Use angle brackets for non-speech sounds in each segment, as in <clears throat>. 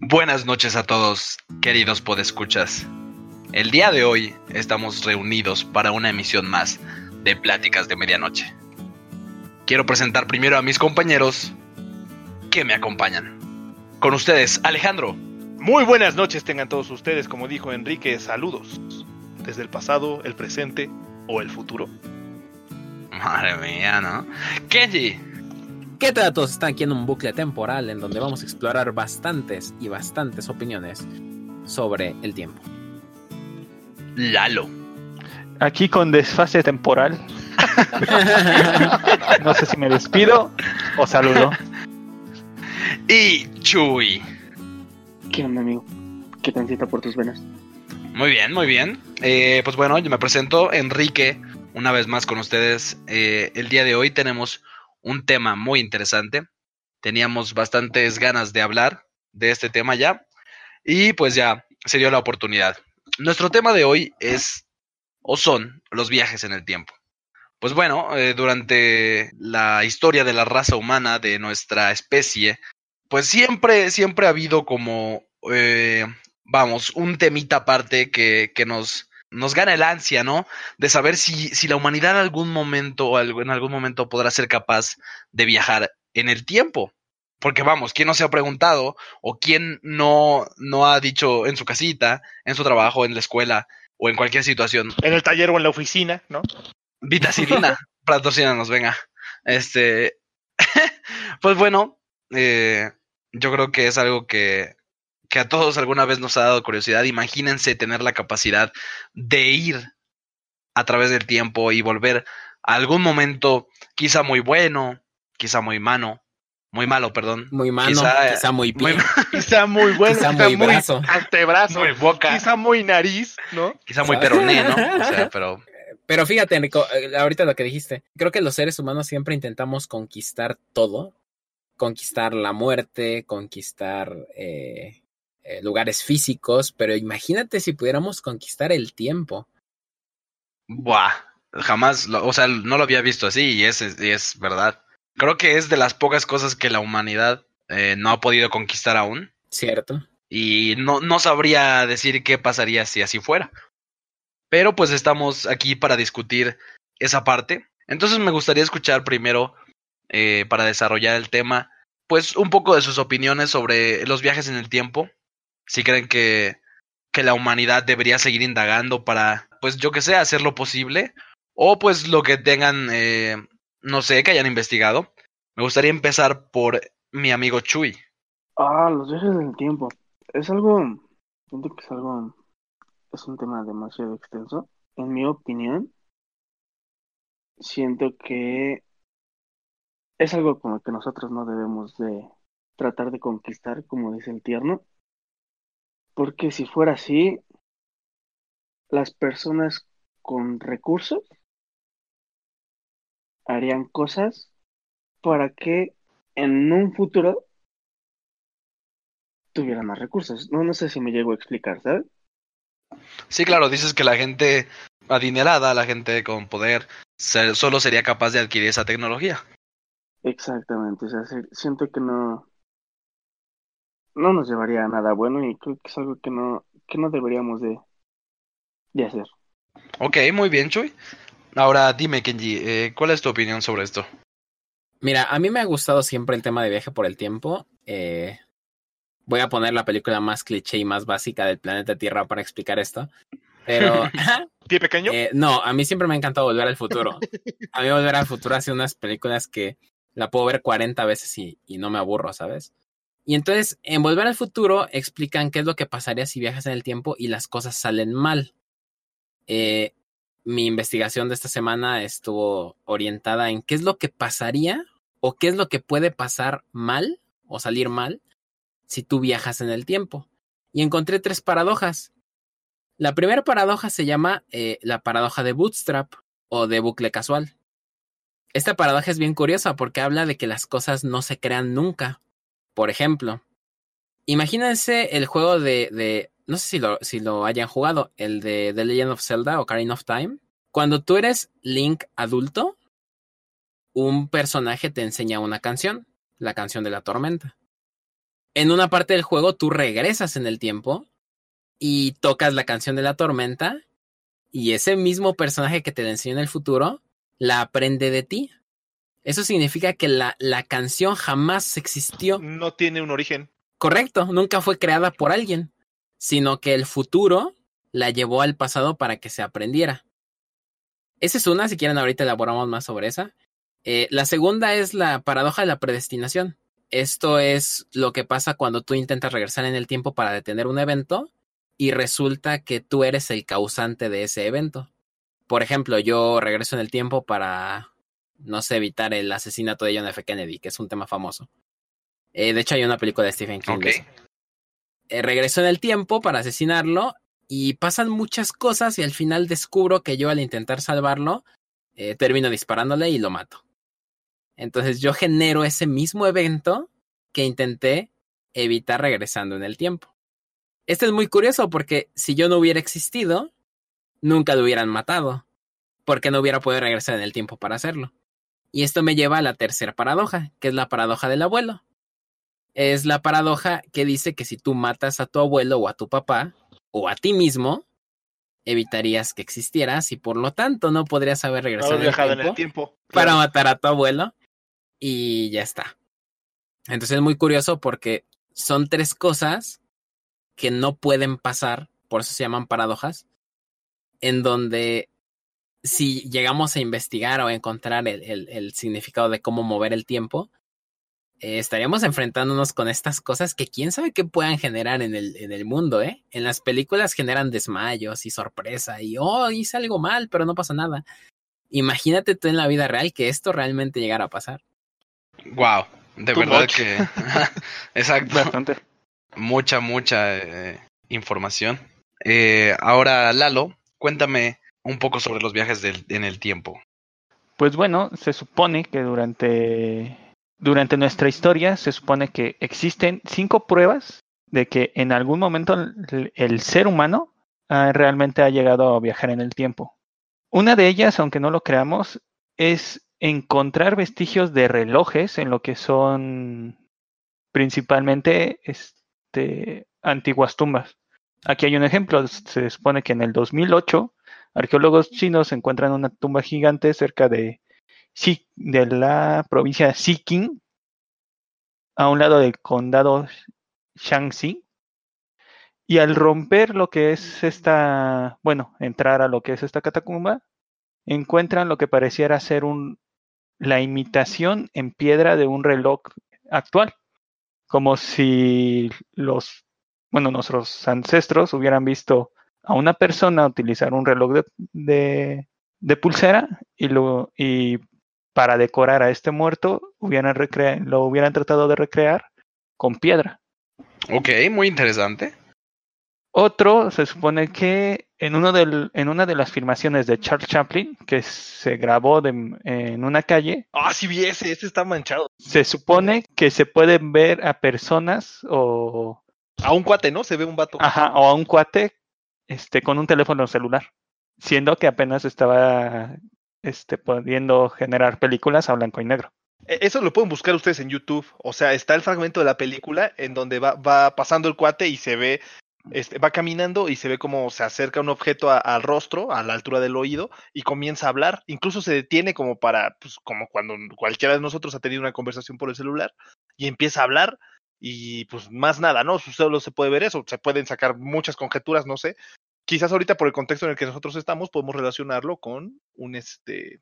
Buenas noches a todos, queridos podescuchas. El día de hoy estamos reunidos para una emisión más de Pláticas de Medianoche. Quiero presentar primero a mis compañeros que me acompañan. Con ustedes, Alejandro. Muy buenas noches tengan todos ustedes, como dijo Enrique, saludos. Desde el pasado, el presente o el futuro. Madre mía, ¿no? Kenji. ¿Qué tal a todos? Están aquí en un bucle temporal en donde vamos a explorar bastantes y bastantes opiniones sobre el tiempo. Lalo. Aquí con desfase temporal. <laughs> no sé si me despido o saludo. Y Chuy. ¿Qué onda, amigo? ¿Qué transita por tus venas? Muy bien, muy bien. Eh, pues bueno, yo me presento, Enrique, una vez más con ustedes. Eh, el día de hoy tenemos un tema muy interesante. Teníamos bastantes ganas de hablar de este tema ya. Y pues ya se dio la oportunidad. Nuestro tema de hoy es o son los viajes en el tiempo. Pues bueno, eh, durante la historia de la raza humana, de nuestra especie, pues siempre, siempre ha habido como, eh, vamos, un temita aparte que, que nos, nos gana el ansia, ¿no? De saber si, si la humanidad en algún momento o en algún momento podrá ser capaz de viajar en el tiempo. Porque vamos, ¿quién no se ha preguntado o quién no, no ha dicho en su casita, en su trabajo, en la escuela o en cualquier situación? En el taller o en la oficina, ¿no? Vitacilina, <laughs> nos venga. Este, <laughs> pues bueno, eh, yo creo que es algo que, que a todos alguna vez nos ha dado curiosidad. Imagínense tener la capacidad de ir a través del tiempo y volver a algún momento quizá muy bueno, quizá muy malo, muy malo, perdón. Muy malo, quizá, muy pie. <laughs> quizá muy bueno, quizá, muy, brazo. antebrazo, muy boca. quizá muy nariz, ¿no? Quizá muy peroné, ¿no? O sea, <laughs> pero... Pero fíjate, Enrico, eh, ahorita lo que dijiste, creo que los seres humanos siempre intentamos conquistar todo, conquistar la muerte, conquistar eh, eh, lugares físicos, pero imagínate si pudiéramos conquistar el tiempo. Buah, jamás, o sea, no lo había visto así y es, es verdad. Creo que es de las pocas cosas que la humanidad no ha podido conquistar aún. Cierto. Y no, no sabría decir qué pasaría si así fuera. Pero pues estamos aquí para discutir esa parte. Entonces me gustaría escuchar primero, eh, para desarrollar el tema, pues un poco de sus opiniones sobre los viajes en el tiempo. Si creen que, que la humanidad debería seguir indagando para, pues yo que sé, hacer lo posible. O pues lo que tengan, eh, no sé, que hayan investigado. Me gustaría empezar por mi amigo Chuy. Ah, los viajes en el tiempo. Es algo, siento que es algo es un tema demasiado extenso. En mi opinión, siento que es algo con lo que nosotros no debemos de tratar de conquistar, como dice el tierno, porque si fuera así, las personas con recursos harían cosas para que en un futuro tuvieran más recursos. No, no sé si me llego a explicar, ¿sabes? Sí, claro, dices que la gente adinerada, la gente con poder, solo sería capaz de adquirir esa tecnología. Exactamente, o sea, siento que no, no nos llevaría a nada bueno y creo que es algo que no, que no deberíamos de, de hacer. Ok, muy bien, Chuy. Ahora dime, Kenji, eh, ¿cuál es tu opinión sobre esto? Mira, a mí me ha gustado siempre el tema de viaje por el tiempo. Eh, voy a poner la película más cliché y más básica del planeta Tierra para explicar esto. Pero. <laughs> <laughs> ¿Pie pequeño? Eh, no, a mí siempre me ha encantado Volver al Futuro. A mí Volver al Futuro hace unas películas que la puedo ver 40 veces y, y no me aburro, ¿sabes? Y entonces, en Volver al Futuro explican qué es lo que pasaría si viajas en el tiempo y las cosas salen mal. Eh, mi investigación de esta semana estuvo orientada en qué es lo que pasaría o qué es lo que puede pasar mal o salir mal si tú viajas en el tiempo. Y encontré tres paradojas. La primera paradoja se llama eh, la paradoja de Bootstrap o de bucle casual. Esta paradoja es bien curiosa porque habla de que las cosas no se crean nunca. Por ejemplo, imagínense el juego de, no sé si lo, hayan jugado, el de The Legend of Zelda o Ocarina of Time. Cuando tú eres Link adulto, un personaje te enseña una canción, la canción de la tormenta. en una parte del juego tú regresas en el tiempo y tocas la canción de la tormenta y ese mismo personaje que te la enseñó en el futuro la aprende de ti. Eso significa que la, la canción jamás existió. No tiene un origen. Correcto, nunca fue creada por alguien, sino que el futuro la llevó al pasado para que se aprendiera. Esa es una, si quieren ahorita elaboramos más sobre esa. Eh, la segunda es la paradoja de la predestinación. Esto es lo que pasa cuando tú intentas regresar en el tiempo para detener un evento y resulta que tú eres el causante de ese evento. Por ejemplo, yo regreso en el tiempo para, no sé, evitar el asesinato de John F. Kennedy, que es un tema famoso. Eh, de hecho, hay una película de Stephen King. Ok. Eh, regreso en el tiempo para asesinarlo y pasan muchas cosas y al final descubro que yo al intentar salvarlo eh, termino disparándole y lo mato. Entonces yo genero ese mismo evento que intenté evitar regresando en el tiempo. Esto es muy curioso porque si yo no hubiera existido, nunca lo hubieran matado, porque no hubiera podido regresar en el tiempo para hacerlo. Y esto me lleva a la tercera paradoja, que es la paradoja del abuelo. Es la paradoja que dice que si tú matas a tu abuelo o a tu papá, o a ti mismo, evitarías que existieras y por lo tanto no podrías haber regresado el viajado en el tiempo. para Claro. matar a tu abuelo y ya está. Entonces es muy curioso porque son tres cosas que no pueden pasar, por eso se llaman paradojas, en donde si llegamos a investigar o a encontrar el, el- el significado de cómo mover el tiempo, eh, estaríamos enfrentándonos con estas cosas que quién sabe qué puedan generar en el, en el mundo, ¿eh? En las películas generan desmayos y sorpresa y, oh, hice algo mal, pero no pasa nada. Imagínate tú en la vida real que esto realmente llegara a pasar. Wow, de Too verdad much. que. <laughs> Exacto. Bastante. Mucha, mucha eh, información. Eh, ahora, Lalo, cuéntame un poco sobre los viajes en el tiempo. Pues bueno, se supone que durante, durante nuestra historia se supone que existen cinco pruebas de que en algún momento el, el ser humano ah, realmente ha llegado a viajar en el tiempo. Una de ellas, aunque no lo creamos, es encontrar vestigios de relojes en lo que son principalmente este, antiguas tumbas. Aquí hay un ejemplo, se supone que en el 2008 arqueólogos chinos encuentran una tumba gigante cerca de, de la provincia de Sikkim, a un lado del condado Shaanxi. Y al romper lo que es esta, bueno, entrar a lo que es esta catacumba, encuentran lo que pareciera ser un, la imitación en piedra de un reloj actual. Como si los, bueno, nuestros ancestros hubieran visto a una persona utilizar un reloj de, de, de pulsera y, lo, y para decorar a este muerto hubieran lo hubieran tratado de recrear con piedra. Ok, muy interesante. Otro se supone que en, uno del, en una de las filmaciones de Charles Chaplin, que se grabó de- en una calle, Ah, sí vi ese, ese está manchado. se supone que se pueden ver a personas o, A un cuate, ¿no? Se ve un vato. ajá, o a un cuate este, con un teléfono celular, siendo que apenas estaba este, pudiendo generar películas a blanco y negro. E- Eso lo pueden buscar ustedes en YouTube. O sea, está el fragmento de la película en donde va, va pasando el cuate y se ve, este, va caminando y se ve como se acerca un objeto al rostro, a la altura del oído, y comienza a hablar. Incluso se detiene como para, pues, como cuando cualquiera de nosotros ha tenido una conversación por el celular y empieza a hablar. Y pues más nada, ¿no? Solo se puede ver eso. Se pueden sacar muchas conjeturas, no sé. Quizás ahorita por el contexto en el que nosotros estamos podemos relacionarlo con un este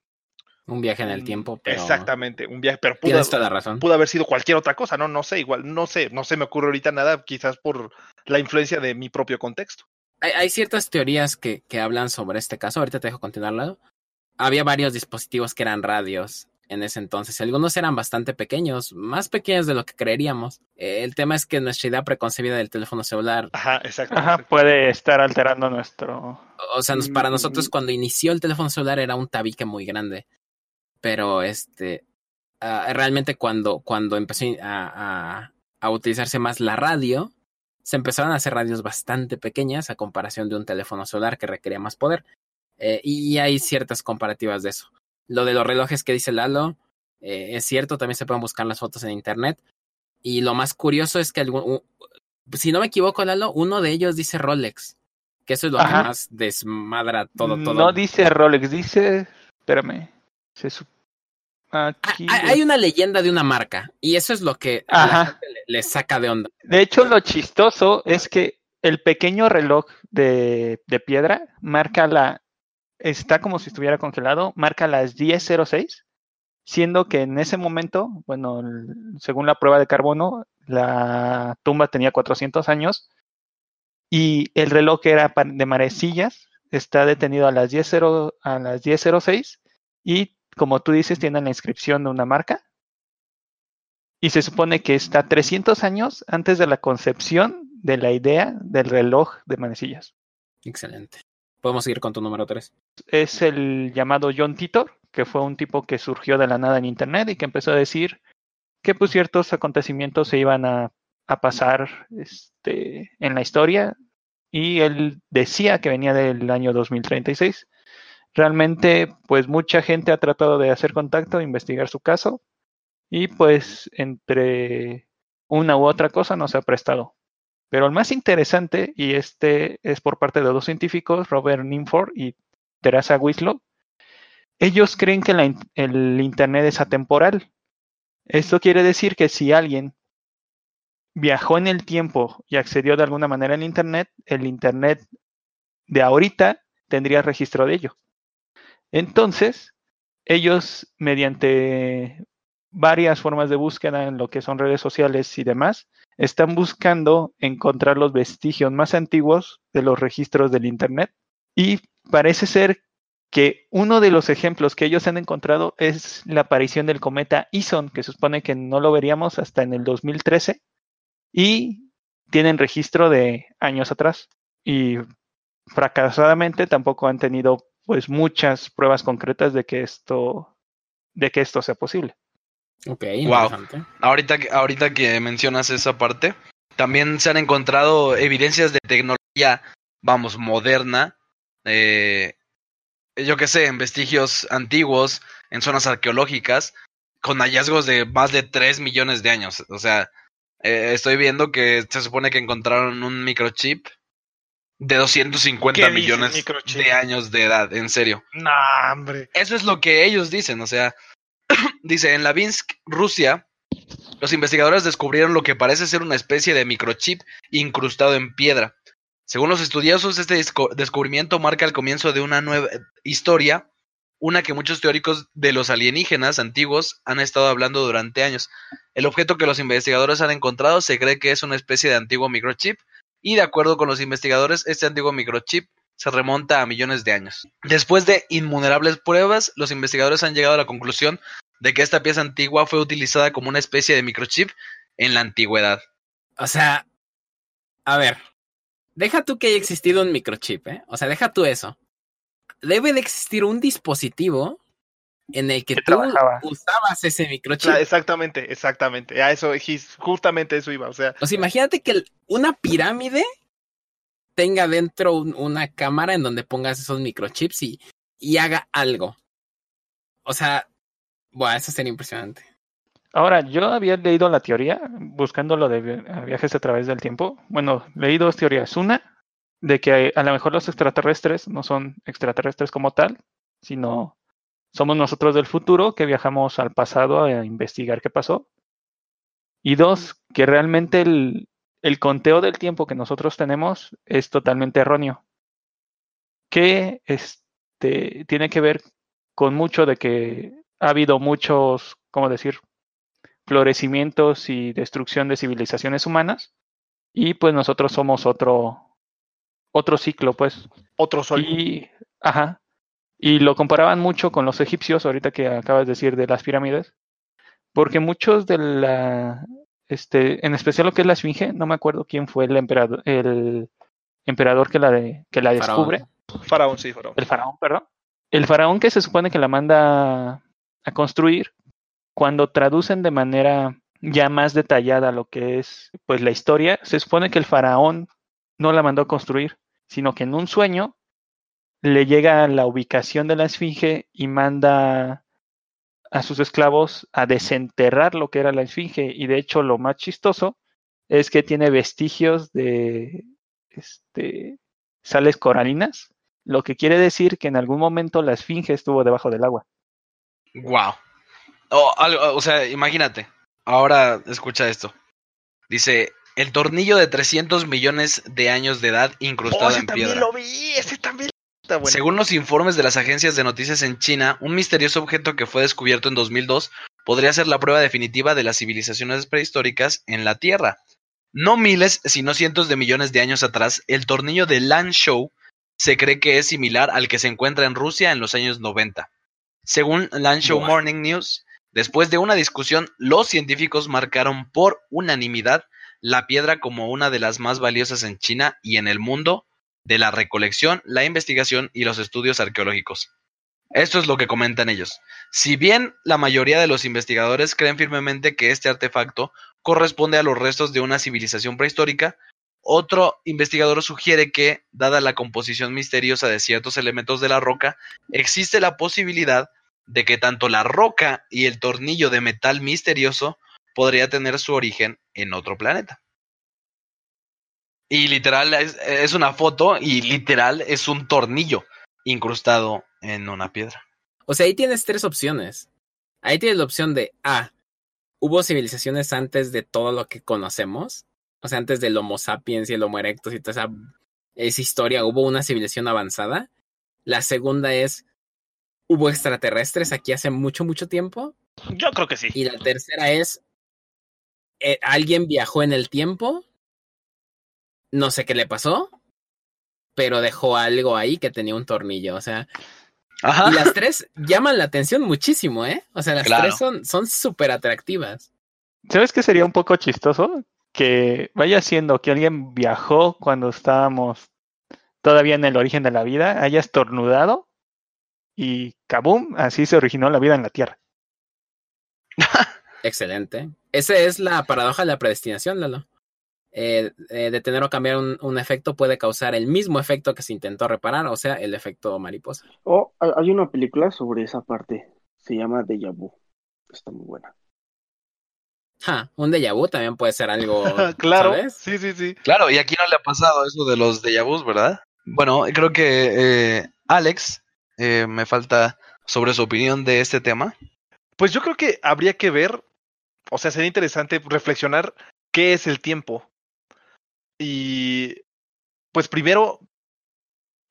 Un viaje en el un- tiempo, pero exactamente un viaje pero pudo, la razón. pudo haber sido cualquier otra cosa, no, no sé, igual, no sé, no se me ocurre ahorita nada, quizás por la influencia de mi propio contexto. Hay, hay ciertas teorías que, que hablan sobre este caso. Ahorita te dejo continuarlo. Había varios dispositivos que eran radios en ese entonces. Algunos eran bastante pequeños, más pequeños de lo que creeríamos. Eh, el tema es que nuestra idea preconcebida del teléfono celular, Ajá, exacto. Ajá, exacto. puede estar alterando nuestro... o sea, nos- para Mm, nosotros cuando inició el teléfono celular era un tabique muy grande. Pero este, ah, realmente cuando, cuando empezó a, a- a utilizarse más la radio, se empezaron a hacer radios bastante pequeñas a comparación de un teléfono celular que requería más poder. Eh, y hay ciertas comparativas de eso. Lo de los relojes que dice Lalo eh, es cierto, también se pueden buscar las fotos en internet. Y lo más curioso es que, algún, si no me equivoco, Lalo, uno de ellos dice Rolex. Que eso es lo Ajá. que más desmadra todo, todo. No dice Rolex, dice. Espérame. Se Ah, Aquí. Hay una leyenda de una marca. Y eso es lo que a la gente le, le saca de onda. De hecho, lo chistoso es que el pequeño reloj de, de piedra marca la. Está como si estuviera congelado, marca las 10.06, siendo que en ese momento, bueno, según la prueba de carbono, la tumba tenía 400 años y el reloj que era de marecillas está detenido a las 10.0 a las 10.06 y como tú dices tiene la inscripción de una marca y se supone que está 300 años antes de la concepción de la idea del reloj de manecillas. Excelente. Podemos seguir con tu número 3. Es el llamado John Titor, que fue un tipo que surgió de la nada en Internet y que empezó a decir que pues ciertos acontecimientos se iban a, pasar este, en la historia y él decía que venía del año 2036. Realmente pues mucha gente ha tratado de hacer contacto, investigar su caso y pues entre una u otra cosa no se ha prestado. Pero el más interesante, y este es por parte de dos científicos, Robert Ninford y Teresa Winslow, ellos creen que la el Internet es atemporal. Esto quiere decir que si alguien viajó en el tiempo y accedió de alguna manera al Internet, el Internet de ahorita tendría registro de ello. Entonces, ellos, mediante varias formas de búsqueda en lo que son redes sociales y demás, están buscando encontrar los vestigios más antiguos de los registros del Internet. Y parece ser que uno de los ejemplos que ellos han encontrado es la aparición del cometa Ison, que se supone que no lo veríamos hasta en el 2013, y tienen registro de años atrás. Y fracasadamente tampoco han tenido pues muchas pruebas concretas de que esto de que esto sea posible. Ok, Wow. interesante. Ahorita, que- ahorita que mencionas esa parte, también se han encontrado evidencias de tecnología, vamos, moderna, eh, yo qué sé, en vestigios antiguos, en zonas arqueológicas, con hallazgos de más de 3 millones de años. O sea, eh, estoy viendo que se supone que encontraron un microchip de 250 ¿Qué dices, millones microchip? de años de edad, en serio. No, hombre. Eso es lo que ellos dicen, o sea, dice, en Lavinsk, Rusia, los investigadores descubrieron lo que parece ser una especie de microchip incrustado en piedra. Según los estudiosos, este descubrimiento marca el comienzo de una nueva historia, una que muchos teóricos de los alienígenas antiguos han estado hablando durante años. El objeto que los investigadores han encontrado se cree que es una especie de antiguo microchip, y de acuerdo con los investigadores, este antiguo microchip se remonta a millones de años. Después de innumerables pruebas, los investigadores han llegado a la conclusión de que esta pieza antigua fue utilizada como una especie de microchip en la antigüedad. O sea, a ver, deja tú que haya existido un microchip, ¿eh? O sea, deja tú eso. Debe de existir un dispositivo en el que Que tú trabajaba. usabas ese microchip. Exactamente, exactamente. A eso, justamente eso iba. O sea, O sea, imagínate que el- una pirámide tenga dentro un- una cámara en donde pongas esos microchips y, y haga algo. O sea, bueno, eso sería impresionante. Ahora, yo había leído la teoría, buscando lo de viajes a través del tiempo. Bueno, leí dos teorías. Una, de que a lo mejor los extraterrestres no son extraterrestres como tal, sino somos nosotros del futuro que viajamos al pasado a investigar qué pasó. Y dos, que realmente el, el conteo del tiempo que nosotros tenemos es totalmente erróneo. Que este, tiene que ver con mucho de que ha habido muchos, ¿cómo decir? florecimientos y destrucción de civilizaciones humanas y pues nosotros somos otro otro ciclo pues otro sol. y ajá y lo comparaban mucho con los egipcios ahorita que acabas de decir de las pirámides porque muchos de la este en especial lo que es la esfinge no me acuerdo quién fue el emperador el emperador que la de, que la Faraón. descubre Faraón, sí, faraón. el faraón, perdón. El faraón que se supone que la manda a construir, cuando traducen de manera ya más detallada lo que es pues la historia, se supone que el faraón no la mandó a construir, sino que en un sueño le llega la ubicación de la esfinge y manda a sus esclavos a desenterrar lo que era la esfinge y de hecho lo más chistoso es que tiene vestigios de este, sales coralinas, lo que quiere decir que en algún momento la esfinge estuvo debajo del agua. Wow. O, algo- o sea, imagínate. Ahora escucha esto. Dice, el tornillo de 300 millones de años de edad Oh, incrustado ese en también piedra. lo vi, ese también está bueno. Según los informes de las agencias de noticias en China, un misterioso objeto que fue descubierto en 2002 podría ser la prueba definitiva de las civilizaciones prehistóricas en la Tierra. No miles, sino cientos de millones de años atrás, el tornillo de Lanzhou se cree que es similar al que se encuentra en Rusia en los años 90. Según Buah. Morning News, después de una discusión, los científicos marcaron por unanimidad la piedra como una de las más valiosas en China y en el mundo de la recolección, la investigación y los estudios arqueológicos. Esto es lo que comentan ellos. Si bien la mayoría de los investigadores creen firmemente que este artefacto corresponde a los restos de una civilización prehistórica, otro investigador sugiere que, dada la composición misteriosa de ciertos elementos de la roca, existe la posibilidad de que tanto la roca y el tornillo de metal misterioso podría tener su origen en otro planeta. Y literal es, una foto y literal es un tornillo incrustado en una piedra. O sea, ahí tienes tres opciones. Ahí tienes la opción de A. Hubo civilizaciones antes de todo lo que conocemos. O sea, antes del Homo sapiens y el Homo erectus y toda esa, esa historia, hubo una civilización avanzada. La segunda es, hubo extraterrestres aquí hace mucho, mucho tiempo. Yo creo que sí. Y la tercera es, eh, alguien viajó en el tiempo. No sé qué le pasó, pero dejó algo ahí que tenía un tornillo. O sea, Ajá. y las tres llaman la atención muchísimo, ¿eh? O sea, las Claro. tres son son súper atractivas. ¿Sabes qué sería un poco chistoso? Que vaya siendo que alguien viajó cuando estábamos todavía en el origen de la vida, haya estornudado y ¡kabum! Así se originó la vida en la Tierra. <laughs> Excelente. Esa es la paradoja de la predestinación, Lalo. Eh, eh, detener o cambiar un, un efecto puede causar el mismo efecto que se intentó reparar, o sea, el efecto mariposa. Oh, hay hay una película sobre esa parte. Se llama Deja Vu. Está muy buena. Ja, un déjà vu también puede ser algo. <laughs> claro. ¿sabes? Sí, sí, sí. Claro, y aquí no le ha pasado eso de los déjà vus, ¿verdad? Bueno, creo que eh, Alex, eh, me falta sobre su opinión de este tema. Pues yo creo que habría que ver, o sea, sería interesante reflexionar qué es el tiempo. Y pues primero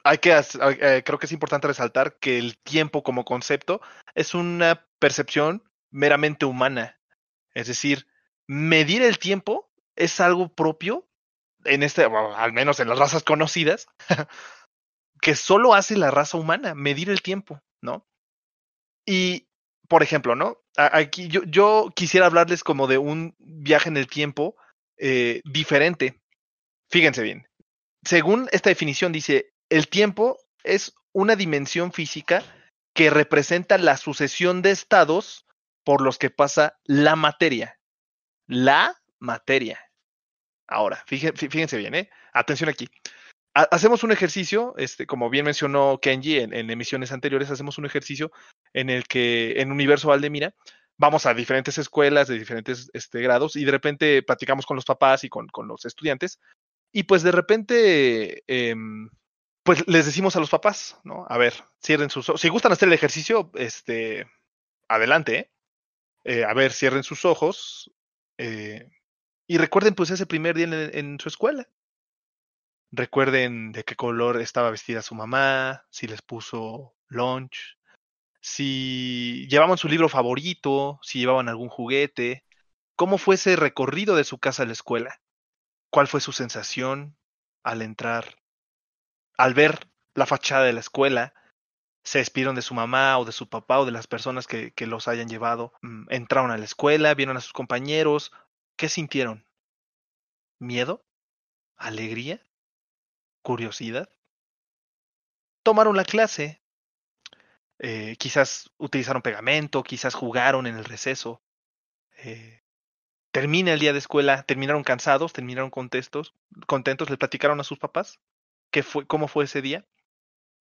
hay que eh, creo que es importante resaltar que el tiempo como concepto es una percepción meramente humana. Es decir, medir el tiempo es algo propio en este, al menos en las razas conocidas, <laughs> que solo hace la raza humana, medir el tiempo, ¿no? Y, por ejemplo, ¿no? Aquí yo, yo quisiera hablarles como de un viaje en el tiempo eh, diferente. Fíjense bien. Según esta definición dice, el tiempo es una dimensión física que representa la sucesión de estados por los que pasa la materia. La materia. Ahora, fíjense, bien, ¿eh? Atención aquí. Ha- Hacemos un ejercicio, este, como bien mencionó Kenji en, emisiones anteriores, hacemos un ejercicio en el que en Universo Valdemira vamos a diferentes escuelas de diferentes este, grados y de repente platicamos con los papás y con, con los estudiantes y pues de repente em, pues les decimos a los papás, ¿no? A ver, cierren sus ojos. Si gustan hacer el ejercicio, este, adelante, ¿eh? Eh, a ver, cierren sus ojos eh, y recuerden pues ese primer día en, en su escuela. Recuerden de qué color estaba vestida su mamá, si les puso lunch, si llevaban su libro favorito, si llevaban algún juguete, cómo fue ese recorrido de su casa a la escuela, cuál fue su sensación al entrar, al ver la fachada de la escuela, se despidieron de su mamá o de su papá o de las personas que, que los hayan llevado, mm, entraron a la escuela, vieron a sus compañeros, ¿qué sintieron? ¿Miedo? ¿Alegría? ¿Curiosidad? Tomaron la clase, eh, quizás utilizaron pegamento, quizás jugaron en el receso. Eh, termina el día de escuela, terminaron cansados, terminaron contentos, contentos, le platicaron a sus papás qué fue, cómo fue ese día.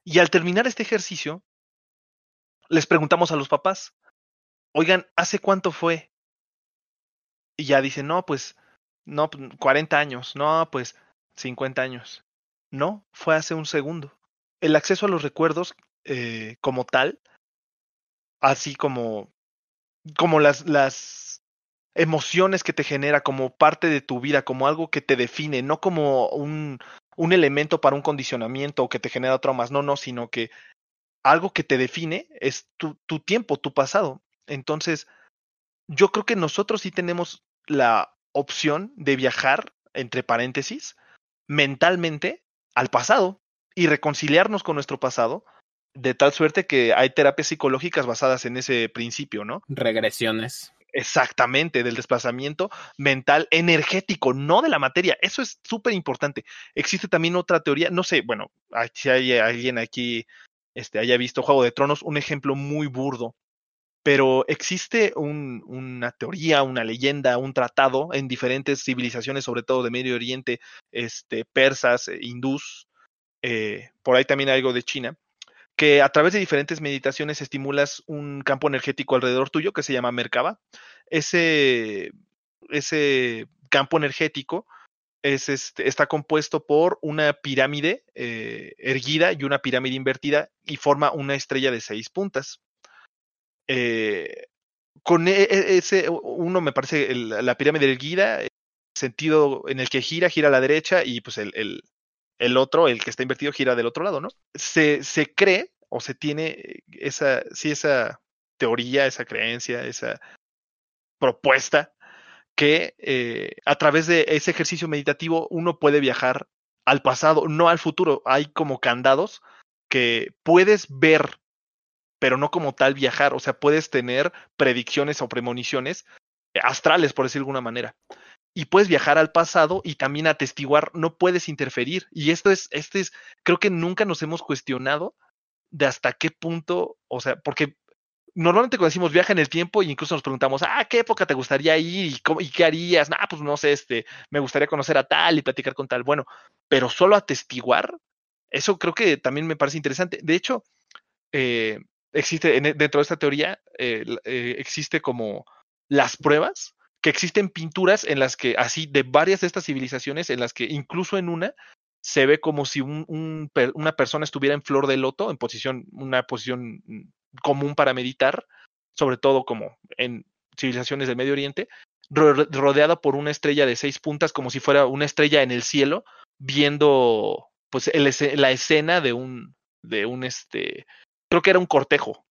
Y al terminar este ejercicio, les preguntamos a los papás, oigan, ¿hace cuánto fue? Y ya dicen, no, pues, no, 40 años, no, pues, 50 años. No, fue hace un segundo. El acceso a los recuerdos eh, como tal, así como, como las, las emociones que te genera como parte de tu vida, como algo que te define, no como un, un elemento para un condicionamiento que te genera traumas, no, no, sino que algo que te define es tu, tu tiempo, tu pasado. Entonces, yo creo que nosotros sí tenemos la opción de viajar, entre paréntesis, mentalmente al pasado y reconciliarnos con nuestro pasado, de tal suerte que hay terapias psicológicas basadas en ese principio, ¿no? Regresiones. Exactamente, del desplazamiento mental energético, no de la materia. Eso es súper importante. Existe también otra teoría, no sé, bueno, si hay alguien aquí este, haya visto Juego de Tronos, un ejemplo muy burdo, pero existe un, una teoría, una leyenda, un tratado en diferentes civilizaciones, sobre todo de Medio Oriente, este, persas, hindús, eh, por ahí también algo de China, que a través de diferentes meditaciones estimulas un campo energético alrededor tuyo que se llama Merkaba. Ese, ese campo energético es este, está compuesto por una pirámide eh, erguida y una pirámide invertida y forma una estrella de seis puntas. Eh, con e, e, ese, uno me parece la pirámide erguida, sentido en el que gira, gira a la derecha y pues el, el, el otro, el que está invertido, gira del otro lado, ¿no? Se, se cree o se tiene esa, sí, esa teoría, esa creencia, esa propuesta que eh, a través de ese ejercicio meditativo uno puede viajar al pasado, no al futuro. Hay como candados que puedes ver, pero no como tal viajar. O sea, puedes tener predicciones o premoniciones astrales, por decir de alguna manera. Y puedes viajar al pasado y también atestiguar, no puedes interferir. Y esto es, este es, creo que nunca nos hemos cuestionado de hasta qué punto, o sea, porque normalmente cuando decimos viaja en el tiempo, y incluso nos preguntamos, ah, ¿qué época te gustaría ir? ¿Y, qué harías? Ah, pues no sé, este, me gustaría conocer a tal y platicar con tal. Bueno, pero solo atestiguar, eso creo que también me parece interesante. De hecho, eh, existe, dentro de esta teoría, eh, eh, existe como las pruebas, que existen pinturas en las que, así, de varias de estas civilizaciones, en las que incluso en una, se ve como si un, un, una persona estuviera en flor de loto, en posición, una posición común para meditar, sobre todo como en civilizaciones del Medio Oriente, rodeada por una estrella de seis puntas, como si fuera una estrella en el cielo, viendo pues la escena de un, de un este, creo que era un cortejo.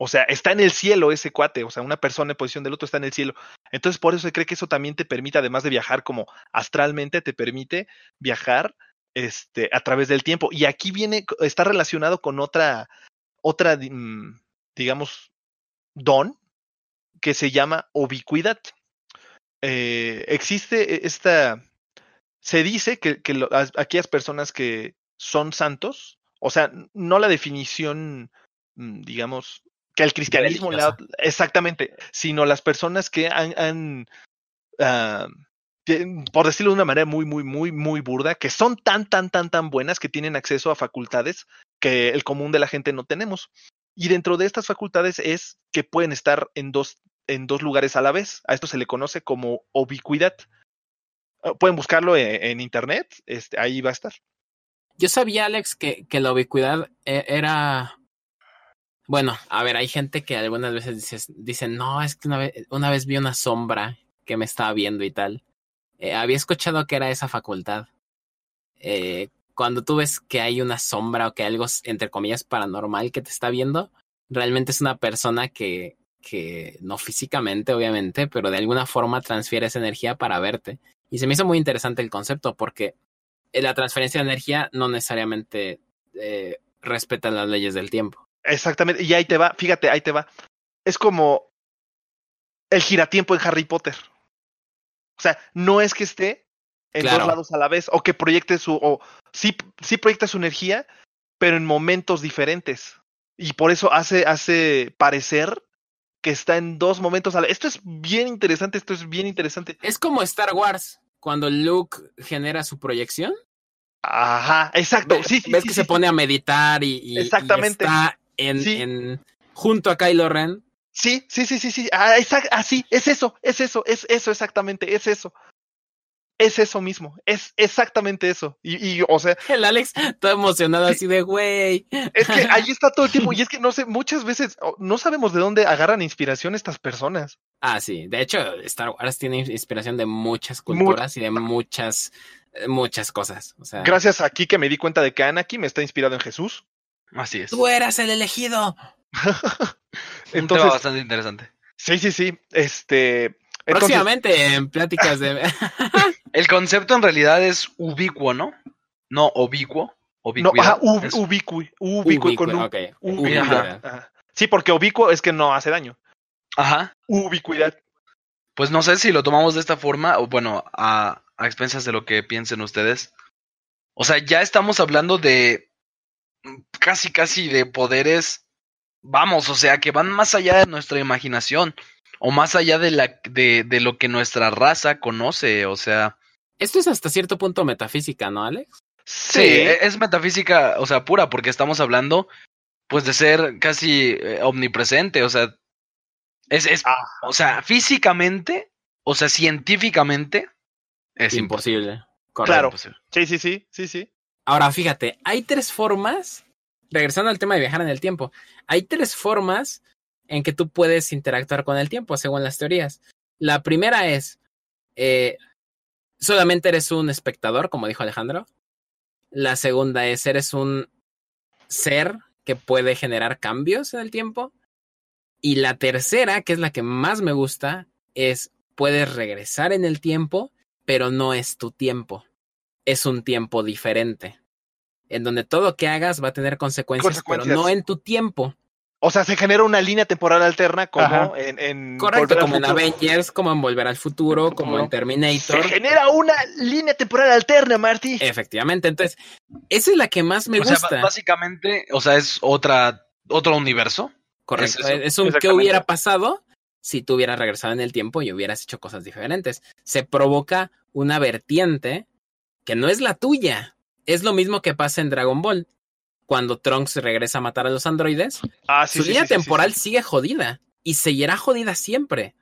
O sea, está en el cielo ese cuate, o sea, una persona en posición del otro está en el cielo. Entonces, por eso se cree que eso también te permite, además de viajar como astralmente, te permite viajar este, a través del tiempo. Y aquí viene, está relacionado con otra, otra, mm, digamos, don que se llama ubicuidad. Eh, existe e, esta, se dice que, aquellas personas que son santos, o sea, no la definición, mm, digamos, que el cristianismo, exactamente, sino las personas que han, han uh, por decirlo de una manera muy, muy, muy, muy burda, que son tan, tan, tan, tan buenas que tienen acceso a facultades que el común de la gente no tenemos. Y dentro de estas facultades es que pueden estar en dos, en dos lugares a la vez. A esto se le conoce como ubicuidad. Ah, pueden buscarlo en, en internet, este, ahí va a estar. Yo sabía, Alex, que, que la ubicuidad e, era bueno, a ver, hay gente que algunas veces dice, dicen, no, es que una vez, una vez vi una sombra que me estaba viendo y tal. Eh, había escuchado que era esa facultad. Eh, cuando tú ves que hay una sombra o que algo, entre comillas, paranormal que te está viendo, realmente es una persona que, que no físicamente, obviamente, pero de alguna forma transfiere esa energía para verte. Y se me hizo muy interesante el concepto porque eh, la transferencia de energía no necesariamente respeta las leyes del tiempo. Exactamente, y ahí te va, fíjate, ahí te va. Es como el giratiempo en Harry Potter. O sea, no es que esté en dos lados a la vez o que proyecte su, o sí, sí proyecta su energía, pero en momentos diferentes. Y por eso hace, hace parecer que está en dos momentos a la. Esto es bien interesante, esto es bien interesante. Es como Star Wars, cuando Luke genera su proyección. Ajá, exacto. sí, ves sí, que sí, se pone a meditar y, y, Exactamente. y está en, en, junto a Kylo Ren Sí, sí, sí, sí, sí. Ah, exact- ah, sí, es eso, es eso, es eso exactamente, es eso. Es eso mismo, es exactamente eso. Y, y, o sea, <laughs> El Alex todo emocionado así de, güey. es que <laughs> ahí está todo el tiempo. Y es que no sé, muchas veces no sabemos de dónde agarran inspiración estas personas. Ah, sí. De hecho, Star Wars tiene inspiración de muchas culturas y de muchas, muchas cosas. O sea, Gracias aquí que me di cuenta de que Anakin me está inspirado en Jesús. Así es. tú eras el elegido. <laughs> Un tema Entonces, bastante interesante. sí, sí, sí. Este. Entonces, Próximamente en pláticas de. <laughs> El concepto en realidad es ubicuo, ¿no? No ubicuo. no, ajá, ub- Es- ubicuo, ubicuo con U. ok. Ubicuidad. Ubicuidad. Ajá. Sí, porque ubicuo es que no hace daño. Ajá. Ubicuidad. Pues no sé si lo tomamos de esta forma, o bueno, a, a expensas de lo que piensen ustedes. O sea, ya estamos hablando de casi, casi de poderes, vamos, o sea, que van más allá de nuestra imaginación, o más allá de, la, de, de lo que nuestra raza conoce, o sea, Esto es hasta cierto punto metafísica, ¿no, Alex? sí, e- es metafísica, o sea, pura, porque estamos hablando, pues, de ser casi eh, omnipresente, o sea, es, es Ah, o sea, físicamente, o sea, científicamente, es imposible. imposible. Correcto. Claro. imposible. sí, sí, sí, sí, sí. Ahora, fíjate, hay tres formas, regresando al tema de viajar en el tiempo, hay tres formas en que tú puedes interactuar con el tiempo, según las teorías. La primera es, eh, solamente eres un espectador, como dijo Alejandro. La segunda es, eres un ser que puede generar cambios en el tiempo. Y la tercera, que es la que más me gusta, es, puedes regresar en el tiempo, pero no es tu tiempo es un tiempo diferente, en donde todo que hagas va a tener consecuencias, Consecuencias. pero no en tu tiempo. O sea, se genera una línea temporal alterna como en, en Correcto, como en. Avengers, como en Volver al Futuro, como en Se Terminator. genera una línea temporal alterna, Marty. Efectivamente, entonces, esa es la que más me o sea, gusta. ba- básicamente, o sea, es otra, otro universo. Correcto, es es, un qué hubiera pasado si tú hubieras regresado en el tiempo y hubieras hecho cosas diferentes. Se provoca una vertiente que no es la tuya. Es lo mismo que pasa en Dragon Ball. Cuando Trunks regresa a matar a los androides, Ah, sí, su sí, línea sí, temporal sigue jodida y seguirá jodida siempre.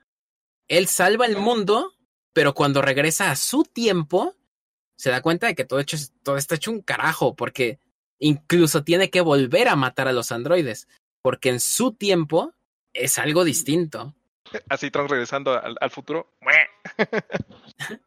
Él salva el mundo, pero cuando regresa a su tiempo, se da cuenta de que todo, hecho, todo está hecho un carajo, porque incluso tiene que volver a matar a los androides, porque en su tiempo es algo distinto. <laughs> Así Trunks regresando al, al futuro. <laughs> <laughs>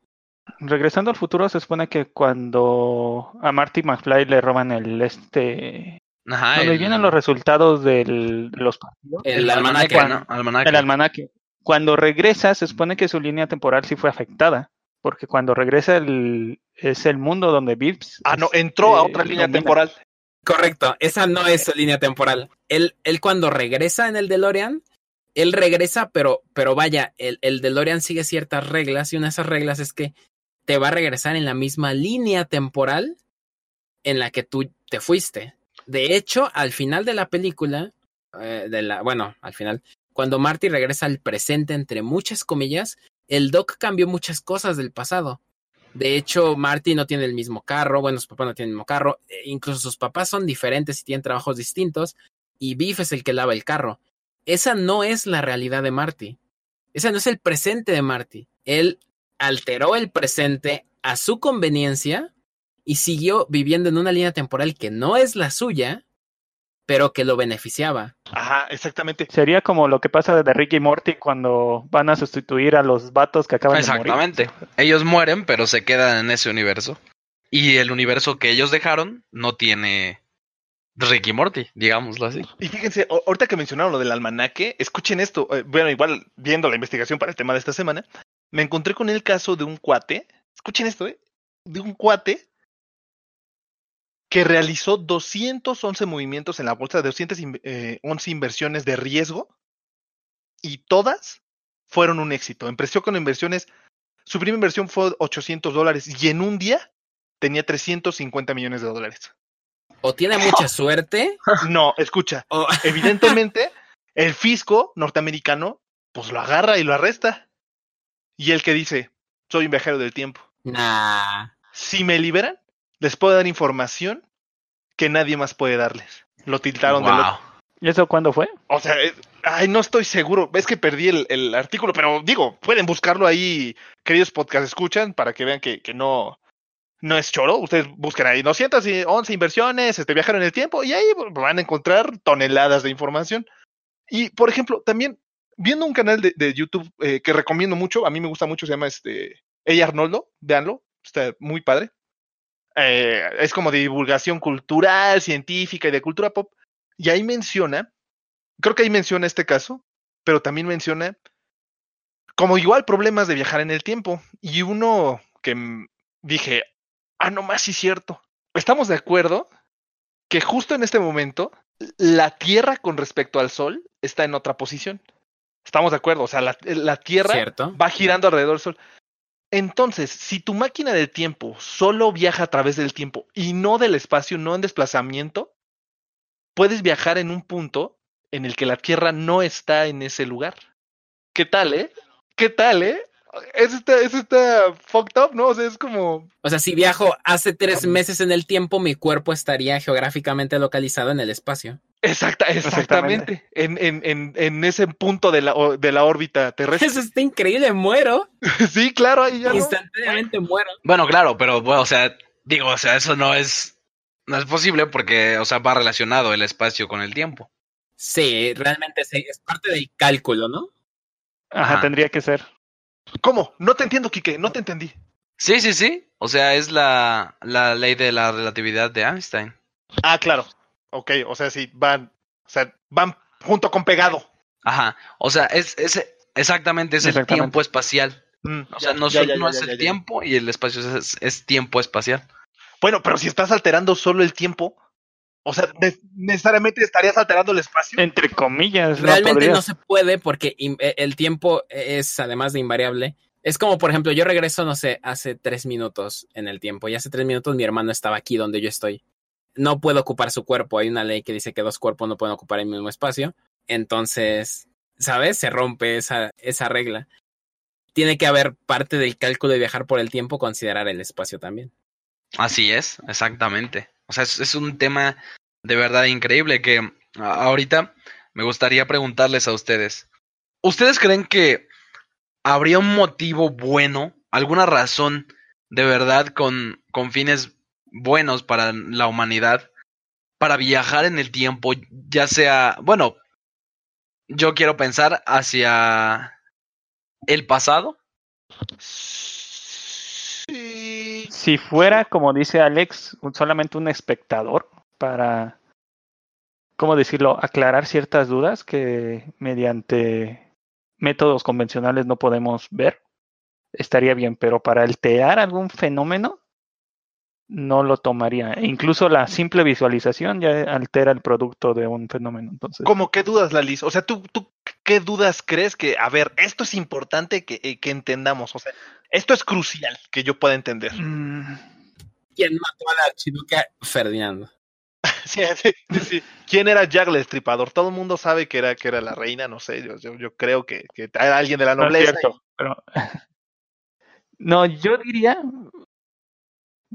Regresando al futuro, se supone que cuando a Marty McFly le roban el este. Ajá. donde el- vienen los resultados de los partidos, El, el almanaque. Almanaque. el almanaque. Cuando regresa, se supone que su línea temporal sí fue afectada. Porque cuando regresa el, es el mundo donde Vips. Ah, no, este, entró a otra línea domina. temporal. Correcto, esa no es su línea temporal. Él, él cuando regresa en el DeLorean, él regresa, pero, pero vaya, el, el DeLorean sigue ciertas reglas y una de esas reglas es que te va a regresar en la misma línea temporal en la que tú te fuiste. De hecho, al final de la película, eh, de la, bueno, al final, cuando Marty regresa al presente, entre muchas comillas, el Doc cambió muchas cosas del pasado. De hecho, Marty no tiene el mismo carro, bueno, su papá no tiene el mismo carro, e incluso sus papás son diferentes y tienen trabajos distintos, y Biff es el que lava el carro. Esa no es la realidad de Marty. Esa no es el presente de Marty. Él alteró el presente a su conveniencia y siguió viviendo en una línea temporal que no es la suya, pero que lo beneficiaba. Ajá, exactamente. Sería como lo que pasa de Ricky y Morty cuando van a sustituir a los vatos que acaban de morir. Exactamente. Ellos mueren, pero se quedan en ese universo. Y el universo que ellos dejaron no tiene Ricky Morty, digámoslo así. Y fíjense, ahorita que mencionaron lo del almanaque, escuchen esto. eh, Bueno, igual viendo la investigación para el tema de esta semana, me encontré con el caso de un cuate. Escuchen esto, ¿eh? De un cuate que realizó 211 movimientos en la bolsa, 211 inversiones de riesgo y todas fueron un éxito. Empezó con inversiones, su primera inversión fue 800 dólares y en un día tenía 350 millones de dólares. O tiene mucha <laughs> suerte, No, escucha, <laughs> evidentemente el fisco norteamericano pues lo agarra y lo arresta. Y el que dice, soy un viajero del tiempo. nah. Si me liberan, les puedo dar información que nadie más puede darles. Lo tiltaron de Wow. loco. ¿Y eso cuándo fue? O sea, es- ay, no estoy seguro. Es que perdí el, el artículo, pero digo, pueden buscarlo ahí, queridos podcast escuchan, para que vean que, que no, no es choro. Ustedes busquen ahí 211 inversiones, este, viajar en el tiempo, y ahí van a encontrar toneladas de información. Y, por ejemplo, también viendo un canal de, YouTube eh, que recomiendo mucho, a mí me gusta mucho, se llama este, Ella Arnoldo, véanlo, está muy padre. Eh, es como de divulgación cultural, científica y de cultura pop. Y ahí menciona, creo que ahí menciona este caso, pero también menciona como igual problemas de viajar en el tiempo. Y uno que dije, ah, no más, sí cierto. Estamos de acuerdo que justo en este momento la Tierra con respecto al Sol está en otra posición. Estamos de acuerdo, o sea, la, la Tierra ¿Cierto? va girando alrededor del Sol. Entonces, si tu máquina del tiempo solo viaja a través del tiempo y no del espacio, no en desplazamiento, puedes viajar en un punto en el que la Tierra no está en ese lugar. ¿Qué tal, eh? ¿Qué tal, eh? Eso está, eso está fucked up, ¿no? O sea, es como... O sea, si viajo hace tres meses en el tiempo, mi cuerpo estaría geográficamente localizado en el espacio. Exacta, exactamente. En, en, en, en ese punto de la, de la órbita terrestre. Eso está increíble, muero. <laughs> sí, claro, ahí ya no. Instantáneamente muero. Bueno, claro, pero bueno, o sea, digo, o sea, eso no es, no es posible porque, o sea, va relacionado el espacio con el tiempo. Sí, realmente sí, es parte del cálculo, ¿no? Ajá, Ajá. tendría que ser. ¿Cómo? No te entiendo, Quique, no te entendí. Sí, sí, sí. O sea, es la, la ley de la relatividad de Einstein. Ah, claro. Ok, o sea, sí, van, o sea, van junto con pegado. Ajá. O sea, es, es exactamente es el tiempo espacial. Mm, O sea, ya, no, ya, sol- ya, no ya, es ya, el ya. tiempo y el espacio es, es tiempo espacial. Bueno, pero si estás alterando solo el tiempo, o sea, ne- necesariamente estarías alterando el espacio. Entre comillas, no Realmente podría. no se puede porque e- el tiempo es, además de invariable, es como, por ejemplo, yo regreso, no sé, hace tres minutos en el tiempo y hace tres minutos mi hermano estaba aquí donde yo estoy. No puedo ocupar su cuerpo. Hay una ley que dice que dos cuerpos no pueden ocupar el mismo espacio. Entonces, ¿sabes? Se rompe esa, esa regla. Tiene que haber parte del cálculo de viajar por el tiempo, considerar el espacio también. Así es, exactamente. O sea, es, es un tema de verdad increíble que ahorita me gustaría preguntarles a ustedes. ¿Ustedes creen que habría un motivo bueno, alguna razón de verdad con, con fines buenos para la humanidad para viajar en el tiempo, ya sea, bueno, yo quiero pensar hacia el pasado? Sí. Si fuera, como dice Alex, un- solamente un espectador para, ¿cómo decirlo?, aclarar ciertas dudas que mediante métodos convencionales no podemos ver, estaría bien, pero para alterar algún fenómeno, no lo tomaría. E incluso la simple visualización ya altera el producto de un fenómeno. Entonces, ¿Cómo qué dudas, Lalis? O sea, ¿tú, tú qué dudas crees que, a ver, esto es importante que, eh, que entendamos? O sea, esto es crucial que yo pueda entender. Mm, ¿Quién mató a la archiduque Ferdinando? <laughs> Sí, sí. ¿Quién era Jack el Destripador? Todo el mundo sabe que era, que era la reina, no sé, yo, yo, yo creo que, que era alguien de la no es nobleza. cierto, pero- <laughs> no, yo diría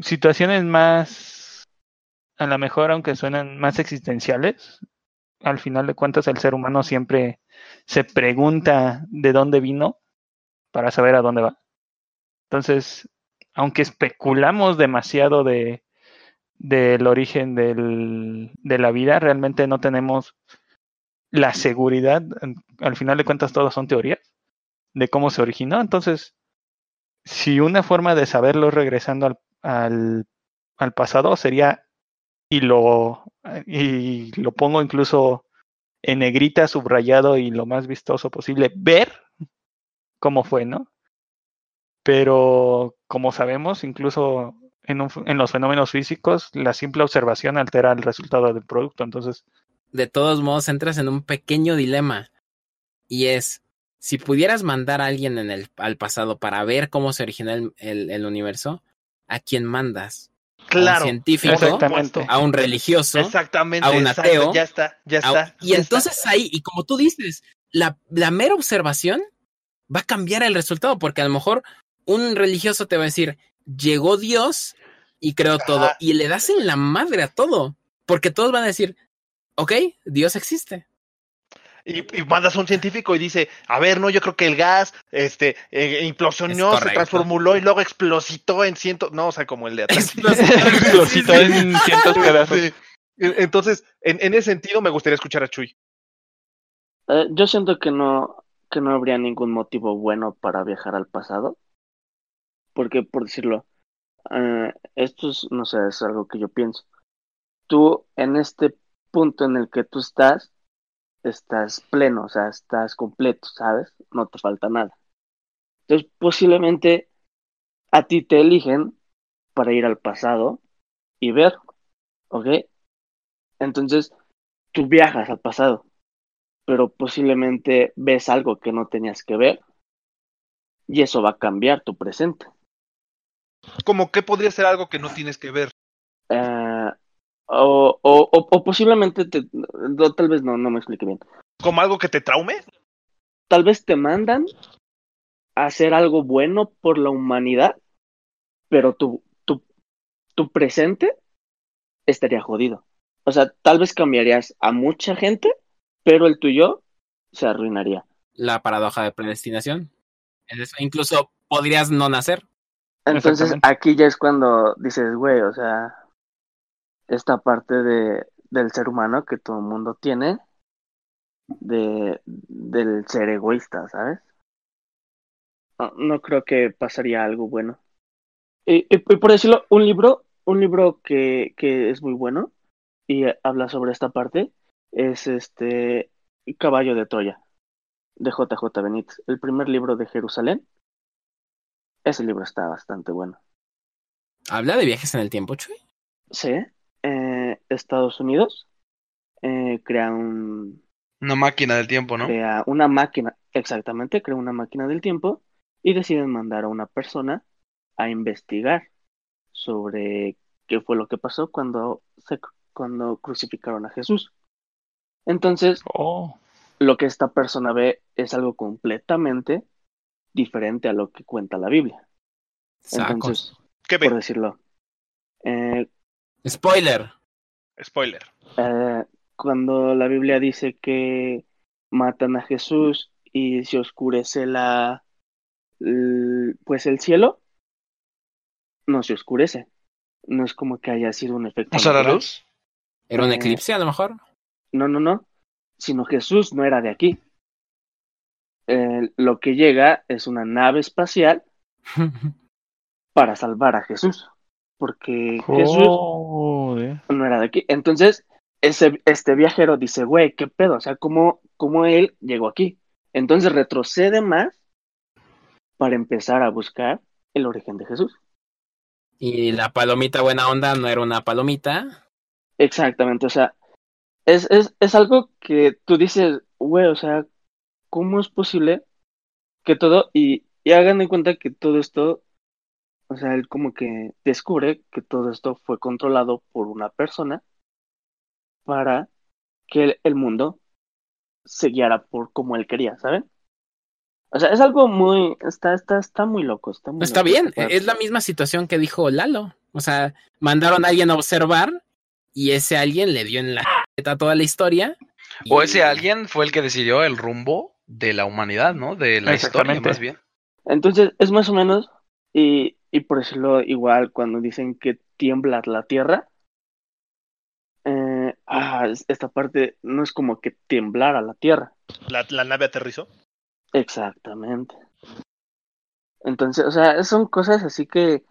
situaciones más, a lo mejor, aunque suenan más existenciales, al final de cuentas el ser humano siempre se pregunta de dónde vino para saber a dónde va. Entonces, aunque especulamos demasiado de del origen del, de la vida, realmente no tenemos la seguridad, al final de cuentas todas son teorías, de cómo se originó. Entonces, si una forma de saberlo regresando al, al, al pasado sería, y lo, y lo pongo incluso en negrita, subrayado y lo más vistoso posible, ver cómo fue, ¿no? Pero como sabemos, incluso en, un, en los fenómenos físicos, la simple observación altera el resultado del producto. Entonces, De todos modos, entras en un pequeño dilema. Y es, si pudieras mandar a alguien en el, al pasado para ver cómo se originó el, el, el universo, ¿a quién mandas? ¿A un Claro. científico? Exactamente. ¿A un religioso? Exactamente. a un exacto, ateo, Ya está, ya a- está. y ya entonces ahí, y como tú dices, la, la mera observación va a cambiar el resultado, porque a lo mejor un religioso te va a decir, llegó Dios y creó todo, y le das en la madre a todo, porque todos van a decir, ok, Dios existe. Y, y mandas a un científico y dice, a ver, no, yo creo que el gas, este, eh, implosionó, Es se transformuló y luego explositó en cientos, no, o sea, como el de atrás. Explosito en <laughs> cientos pedazos. Sí. Entonces, en, en ese sentido, me gustaría escuchar a Chuy. Eh, yo siento que no, que no habría ningún motivo bueno para viajar al pasado. Porque, por decirlo, eh, esto es, no sé, es algo que yo pienso. Tú, en este punto en el que tú estás, estás pleno, o sea, estás completo, ¿sabes? No te falta nada. Entonces, posiblemente a ti te eligen para ir al pasado y ver, ¿ok? Entonces, tú viajas al pasado pero posiblemente ves algo que no tenías que ver y eso va a cambiar tu presente. Como que podría ser algo que no tienes que ver. O, o, o, o posiblemente, te, no, tal vez no, no me explique bien. Como algo que te traume. Tal vez te mandan a hacer algo bueno por la humanidad, pero tu, tu, tu presente estaría jodido. O sea, tal vez cambiarías a mucha gente, pero el tuyo se arruinaría. La paradoja de predestinación. Incluso podrías no nacer. Entonces aquí ya es cuando dices, güey, o sea, esta parte de, del ser humano que todo el mundo tiene, de, del ser egoísta, ¿sabes? No, no creo que pasaría algo bueno. Y, y- y por decirlo, un libro, un libro que, que es muy bueno y habla sobre esta parte, es este Caballo de Troya, de JJ Benítez, el primer libro de Jerusalén. Ese libro está bastante bueno. ¿Habla de viajes en el tiempo, Chuy? Sí, eh, Estados Unidos eh, crea un Una máquina del tiempo, ¿no? crea una máquina, exactamente, crea una máquina del tiempo y deciden mandar a una persona a investigar sobre qué fue lo que pasó cuando se cuando crucificaron a Jesús. Entonces, Oh, lo que esta persona ve es algo completamente diferente a lo que cuenta la Biblia. Sacos. Entonces, por decirlo, eh, Spoiler. Spoiler. Eh, cuando la Biblia dice que matan a Jesús y se oscurece la pues el cielo, no se oscurece. No es como que haya sido un efecto ¿No natural. luz? ¿Era un Eh, eclipse a lo mejor? No, no, no. Sino Jesús no era de aquí. Eh, lo que llega es una nave espacial <laughs> para salvar a Jesús. Porque Jesús no era de aquí. Entonces, ese, este viajero dice, güey, ¿qué pedo? O sea, ¿cómo, ¿cómo él llegó aquí? Entonces retrocede más para empezar a buscar el origen de Jesús. y la palomita buena onda no era una palomita. Exactamente, o sea, es, es, es algo que tú dices, güey, o sea, ¿cómo es posible que todo, y, y hagan en cuenta que todo esto, o sea, él como que descubre que todo esto fue controlado por una persona para que el, el mundo se guiara por como él quería, ¿saben? O sea, es algo muy, está, está, está muy loco, está muy Está loco bien, es la misma situación que dijo Lalo. O sea, mandaron a alguien a observar y ese alguien le dio en la a toda la historia. O ese alguien fue el que decidió el rumbo de la humanidad, ¿no? De la historia, más bien. Entonces, es más o menos, y, y por decirlo igual, cuando dicen que tiembla la tierra, eh, ah, es- esta parte no es como que temblara la tierra. La, la nave aterrizó. Exactamente. Entonces, o sea, son cosas así que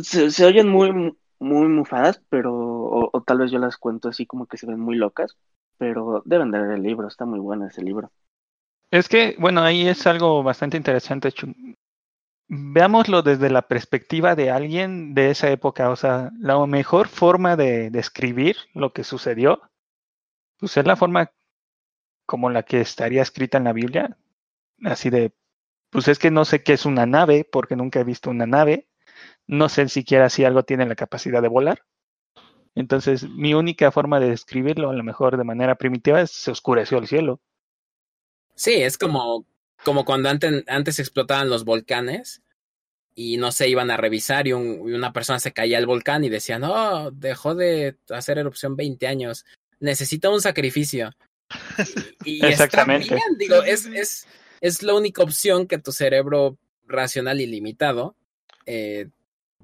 se, se oyen muy, muy mufadas, pero, o, o tal vez yo las cuento así como que se ven muy locas, pero deben de leer el libro, está muy bueno ese libro. Es que, bueno, ahí es algo bastante interesante. Veámoslo desde la perspectiva de alguien de esa época. O sea, la mejor forma de describir lo que sucedió, pues es la forma como la que estaría escrita en la Biblia. Así de, pues es que no sé qué es una nave, porque nunca he visto una nave. No sé siquiera si algo tiene la capacidad de volar. Entonces, mi única forma de describirlo, a lo mejor de manera primitiva, es se oscureció el cielo. Sí, es como, como cuando antes, antes explotaban los volcanes y no se iban a revisar y, un- y una persona se caía al volcán y decían, no, dejó de hacer erupción 20 años. necesita un sacrificio. Y, y Exactamente. <laughs> Está bien, digo, es, es, es la única opción que tu cerebro racional y limitado eh,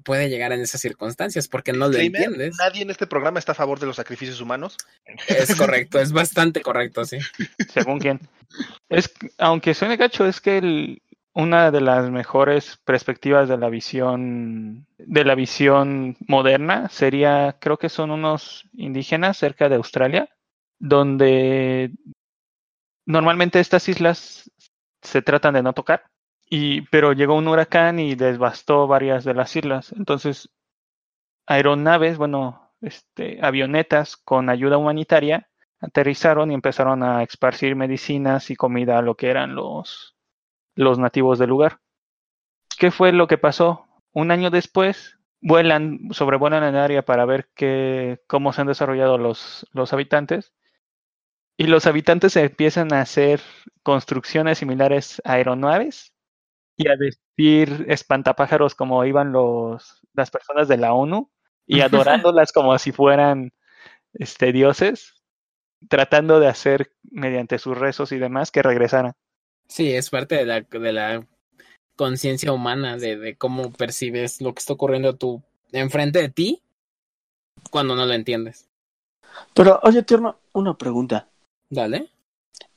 puede llegar en esas circunstancias, porque no lo entiendes. Nadie en este programa está a favor de los sacrificios humanos. Es <laughs> correcto, es bastante correcto, sí. Según quién. Es, aunque suene gacho, es que el- una de las mejores perspectivas de la visión de la visión moderna sería, creo que son unos indígenas cerca de Australia, donde normalmente estas islas se tratan de no tocar, y, pero llegó un huracán y devastó varias de las islas. Entonces, aeronaves, bueno, este, avionetas con ayuda humanitaria aterrizaron y empezaron a esparcir medicinas y comida a lo que eran los, los nativos del lugar. ¿Qué fue lo que pasó? Un año después, vuelan, sobrevuelan el área para ver qué, cómo se han desarrollado los, los habitantes. Y los habitantes empiezan a hacer construcciones similares a aeronaves y a vestir espantapájaros como iban los, las personas de la ONU y adorándolas como si fueran este, dioses, tratando de hacer mediante sus rezos y demás que regresaran. Sí, es parte de la, de la conciencia humana, de, de cómo percibes lo que está ocurriendo a tu, enfrente de ti cuando no lo entiendes. Pero, oye, tierno, una pregunta. Dale.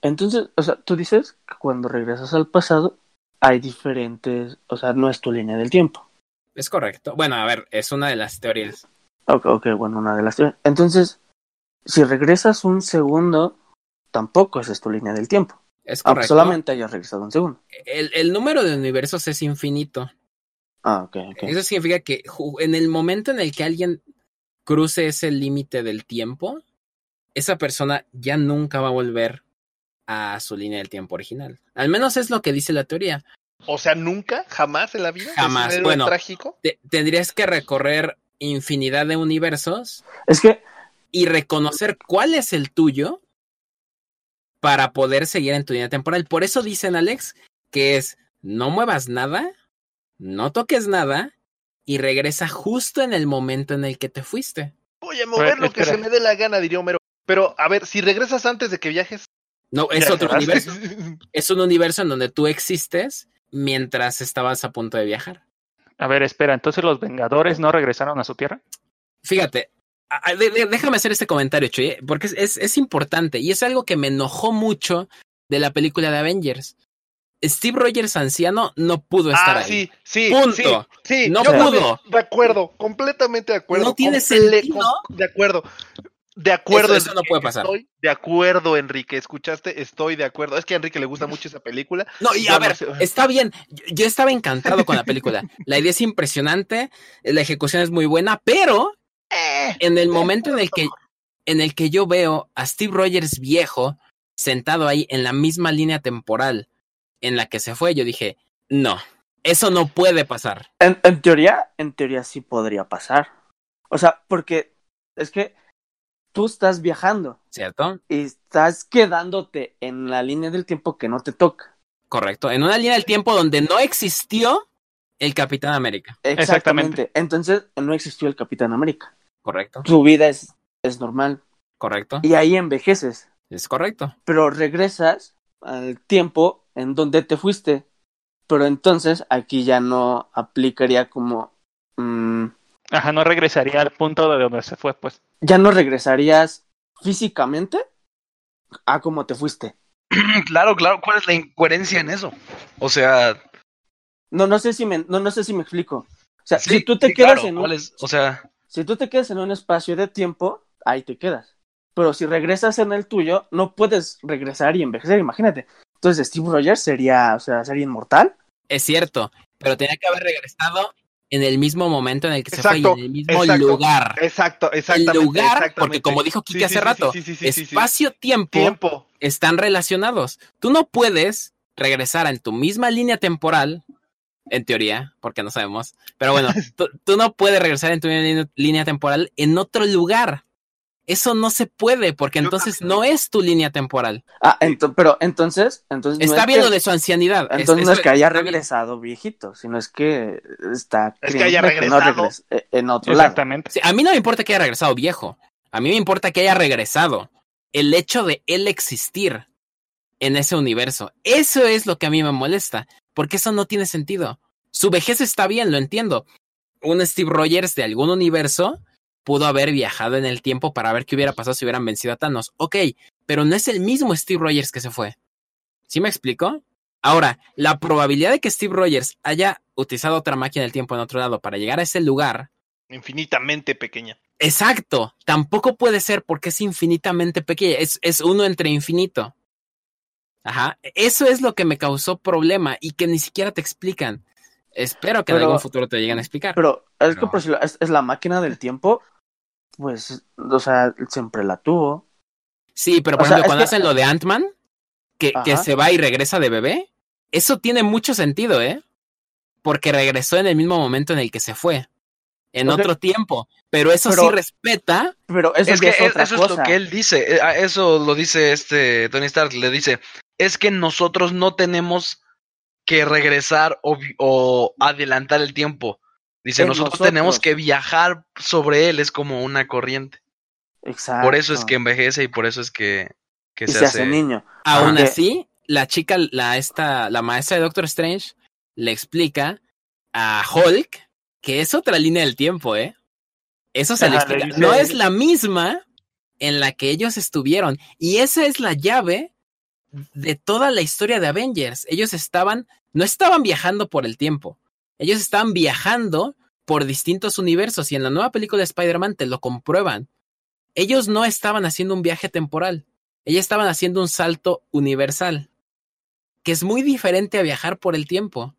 Entonces, o sea, tú dices que cuando regresas al pasado hay diferentes, o sea, no es tu línea del tiempo. Es correcto. Bueno, a ver, es una de las teorías. Ok, ok, bueno, una de las teorías. Entonces, si regresas un segundo, tampoco esa es tu línea del tiempo. Es Aunque correcto. solamente hayas regresado un segundo. El, el número de universos es infinito. Ah, ok, ok. Eso significa que en el momento en el que alguien cruce ese límite del tiempo, esa persona ya nunca va a volver a su línea del tiempo original. Al menos es lo que dice la teoría. O sea, nunca, jamás en la vida. ¿Es un Jamás. Bueno. trágico. Te- tendrías que recorrer infinidad de universos Es que, y reconocer cuál es el tuyo para poder seguir en tu línea temporal. Por eso dicen, Alex, que es no muevas nada, no toques nada y regresa justo en el momento en el que te fuiste. Voy a mover lo que se me dé la gana, diría Homero. Pero, a ver, si regresas antes de que viajes. No, <laughs> es otro universo. <laughs> Es un universo en donde tú existes mientras estabas a punto de viajar. A ver, espera, entonces los Vengadores no regresaron a su tierra. Fíjate, a- a- de- de- déjame hacer este comentario, Chuy, ¿eh? porque es, es, es importante y es algo que me enojó mucho de la película de Avengers. Steve Rogers anciano no pudo estar ah, ahí. sí, sí. Punto. Sí, sí, No yo pudo. De acuerdo, completamente de acuerdo. No tiene sentido. De acuerdo. De acuerdo, Eso- eso no Enrique, puede pasar. Estoy de acuerdo, Enrique. ¿Escuchaste? Estoy de acuerdo. Es que a Enrique le gusta <laughs> mucho esa película. No, y a no ver, sé. está bien. Yo, yo estaba encantado con la película. La idea es impresionante, la ejecución es muy buena, pero Eh, en el momento en el que en el que yo veo a Steve Rogers viejo sentado ahí en la misma línea temporal en la que se fue, yo dije, no, eso no puede pasar. en, en teoría, en teoría sí podría pasar. O sea, porque es que tú estás viajando ¿Cierto? y estás quedándote en la línea del tiempo que no te toca. Correcto. En una línea del tiempo donde no existió el Capitán América. Exactamente. Entonces, no existió el Capitán América. Correcto. Tu vida es, es normal. Correcto. Y ahí envejeces. Es correcto. Pero regresas al tiempo en donde te fuiste. Pero entonces aquí ya no aplicaría como... mm, Ajá, no regresaría al punto de donde se fue, pues. Ya no regresarías físicamente a como te fuiste. <clears throat> Claro, claro. ¿Cuál es la incoherencia en eso? O sea, No, no sé si me, no, no sé si me explico. O sea, sí, si tú te sí, quedas claro, en ¿cuál un, es? O sea, si tú te quedas en un espacio de tiempo, ahí te quedas. Pero si regresas en el tuyo, no puedes regresar y envejecer, imagínate. Entonces Steve Rogers sería, o sea, sería inmortal. Es cierto, pero tenía que haber regresado en el mismo momento en el que se Exacto, fue y en el mismo exacto. lugar. Exacto, El exactamente. lugar, porque como dijo Kike Sí, hace sí, rato, sí, espacio-tiempo Tiempo. están relacionados. Tú no puedes regresar en tu misma línea temporal, en teoría, porque no sabemos, pero bueno, <laughs> tú, tú no puedes regresar en tu línea temporal en otro lugar. Eso no se puede, porque entonces no es tu línea temporal. Ah, ento- pero entonces, entonces no Está es bien que- lo de su ancianidad. es- Entonces no es que haya regresado viejito, sino es que está Es que haya no regresado. regres- eh, en otro lado. Exactamente. Sí, a mí no me importa que haya regresado viejo. A mí me importa que haya regresado. El hecho de él existir en ese universo. Eso es lo que a mí me molesta, porque eso no tiene sentido. Su vejez está bien, lo entiendo. Un Steve Rogers de algún universo pudo haber viajado en el tiempo para ver qué hubiera pasado si hubieran vencido a Thanos. Ok, pero no es el mismo Steve Rogers que se fue. ¿Sí me explico? Ahora, la probabilidad de que Steve Rogers haya utilizado otra máquina del tiempo en otro lado para llegar a ese lugar. Infinitamente pequeña. Exacto. Tampoco puede ser porque es infinitamente pequeña. Es, es uno entre infinito. Ajá. Eso es lo que me causó problema y que ni siquiera te explican. Espero que en algún futuro te lleguen a explicar. Pero es que es la máquina del tiempo, pues, o sea, siempre la tuvo. Sí, pero por ejemplo, es cuando que- hacen lo de Ant-Man, que, que se va y regresa de bebé, eso tiene mucho sentido, ¿eh? Porque regresó en el mismo momento en el que se fue, en otro tiempo. Pero eso sí respeta. Pero eso es que es otra eso es lo que él dice. eh, Eso lo dice este Tony Stark. Le dice: Es que nosotros no tenemos que regresar o, o adelantar el tiempo. Dice: Es nosotros, nosotros. tenemos que viajar sobre él. Es como una corriente. Exacto. Por eso es que envejece y por eso es que, que y se, se hace. hace niño. Aún Porque- así, la chica, la, esta, la maestra de Doctor Strange, le explica a Hulk que es otra línea del tiempo, ¿eh? Eso se le Ajá, le explica. dice- No es la misma en la que ellos estuvieron. Y esa es la llave de toda la historia de Avengers. Ellos estaban, no estaban viajando por el tiempo. Ellos estaban viajando por distintos universos. Y en la nueva película de Spider-Man te lo comprueban. Ellos no estaban haciendo un viaje temporal. Ellos estaban haciendo un salto universal. Que es muy diferente a viajar por el tiempo.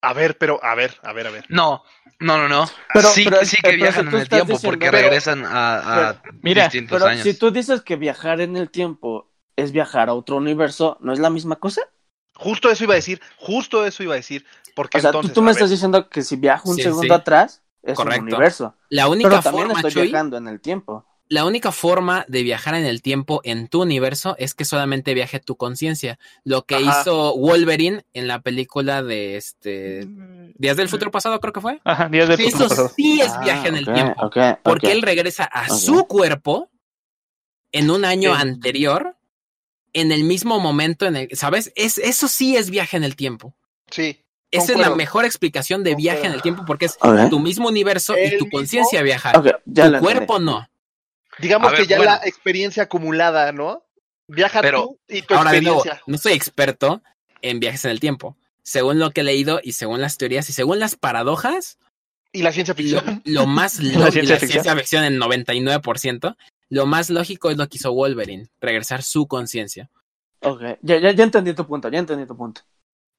A ver, pero, a ver, a ver, a ver. No, no, no, no. Pero- sí, pero- sí que pero viajan en el tiempo diciendo- porque pero- regresan a, a Mira, distintos Pero años. si tú dices que viajar en el tiempo es viajar a otro universo, ¿no es la misma cosa? Justo eso iba a decir, justo eso iba a decir. Porque O sea, tú- entonces. tú, me estás diciendo que si viajo un Sí, segundo sí. atrás, es Correcto. un universo. La única Pero también forma, estoy Chuy, viajando en el tiempo. la única forma de viajar en el tiempo en tu universo es que solamente viaje tu conciencia. Lo que Ajá. hizo Wolverine en la película de este Días del Futuro Pasado, creo que fue. Ajá, días del Sí, futuro Eso pasado. sí es Ah, viaje en el tiempo. Porque él regresa a su cuerpo en un año anterior, en el mismo momento en el, ¿sabes? Es, eso sí es viaje en el tiempo. Sí. Esa es la mejor explicación de viaje en el tiempo porque es tu mismo universo y tu conciencia viajar. ok, ya tu entendí. cuerpo no. Digamos ver, que ya bueno. la experiencia acumulada, ¿no? Viaja Pero- tú y tu Ahora experiencia. no soy experto en viajes en el tiempo. Según lo que he leído y según las teorías y según las paradojas, Y la ciencia ficción. lo <laughs> más La lógico, ciencia la ficción. ciencia ficción en 99%, lo más lógico es lo que hizo Wolverine, regresar su conciencia. Ok, ya, ya, ya entendí tu punto, ya entendí tu punto.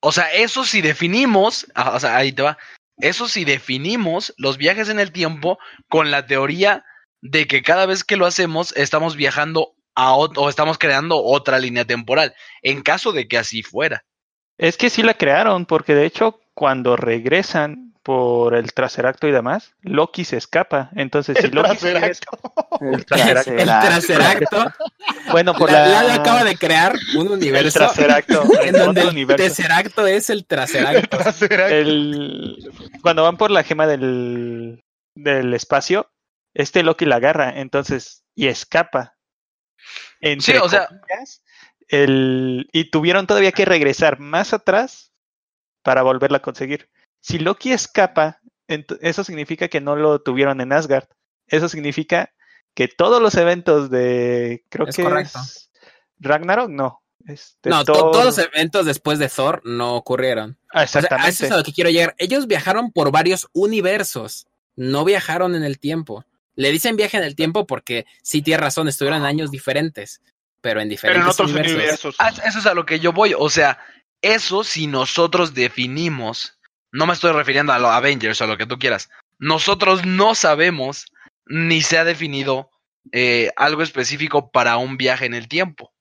O sea, eso si definimos, ah, o sea, ahí te va. Eso si definimos los viajes en el tiempo con la teoría de que cada vez que lo hacemos estamos viajando a o estamos creando otra línea temporal. En caso de que así fuera. Es que sí la crearon, porque de hecho, cuando regresan por el traseracto y demás, Loki se escapa. Entonces, si El Loki se traseracto. El traseracto. El traseracto. bueno, por La- la, Lalo acaba de crear un el universo traseracto, <laughs> en en donde el universo. Tesseracto es el traseracto. Traseracto. El- cuando van por la gema del, del espacio, este Loki la agarra, entonces, y escapa. Entre Sí, o sea- comillas, el, y tuvieron todavía que regresar más atrás para volverla a conseguir. Si Loki escapa, eso significa que no lo tuvieron en Asgard. Eso significa que todos los eventos de, creo Es que correcto. es Ragnarok, no. este, No, to- todos los eventos después de Thor no ocurrieron. Ah, O sea, a exactamente. eso es a lo que quiero llegar. Ellos viajaron por varios universos, no viajaron en el tiempo. Le dicen viaje en el tiempo porque sí tiene razón, estuvieron en años diferentes, pero en Pero diferentes en otros universos. universos. Ah, Eso es a lo que yo voy. O sea, eso si nosotros definimos, no me estoy refiriendo a los Avengers o a lo que tú quieras. Nosotros no sabemos ni se ha definido eh, algo específico para un viaje en el tiempo.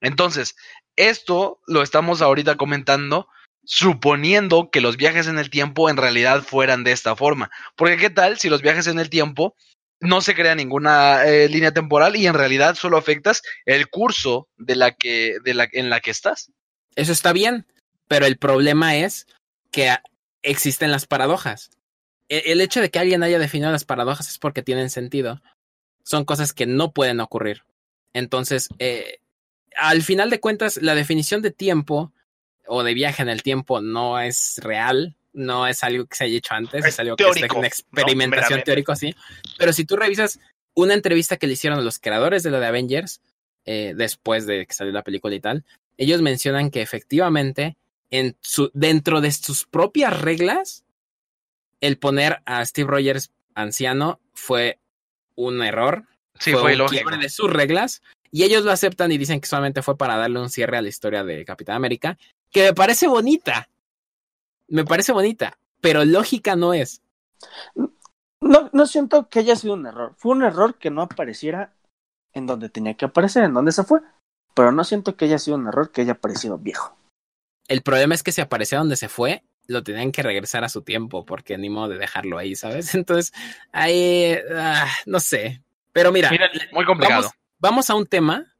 Entonces, esto lo estamos ahorita comentando suponiendo que los viajes en el tiempo en realidad fueran de esta forma. Porque qué tal si los viajes en el tiempo no se crea ninguna eh, línea temporal y en realidad solo afectas el curso de la que, de la, en la que estás. Eso está bien, pero el problema es que existen las paradojas. E- El hecho de que alguien haya definido las paradojas es porque tienen sentido. son cosas que no pueden ocurrir. Entonces, eh, al final de cuentas, la definición de tiempo o de viaje en el tiempo no es real, no es algo que se haya hecho antes, es, Es algo que es teórico, una experimentación teórica así. Pero si tú revisas una entrevista que le hicieron a los creadores de la de Avengers, eh, después de que salió la película y tal, ellos mencionan que efectivamente en su, dentro de sus propias reglas, el poner a Steve Rogers anciano fue un error, Sí, fue, fue un lógico. quiebre de sus reglas, y ellos lo aceptan y dicen que solamente fue para darle un cierre a la historia de Capitán América, que me parece bonita, me parece bonita, pero lógica no es. No, no siento que haya sido un error. Fue un error que no apareciera en donde tenía que aparecer, en donde se fue. Pero no siento que haya sido un error que haya aparecido viejo. El problema es que si aparecía donde se fue, lo tenían que regresar a su tiempo, porque ni modo de dejarlo ahí, ¿sabes? <laughs> Entonces, ahí, ah, no sé. Pero mira, Mira, Muy complicado. vamos, vamos a un tema,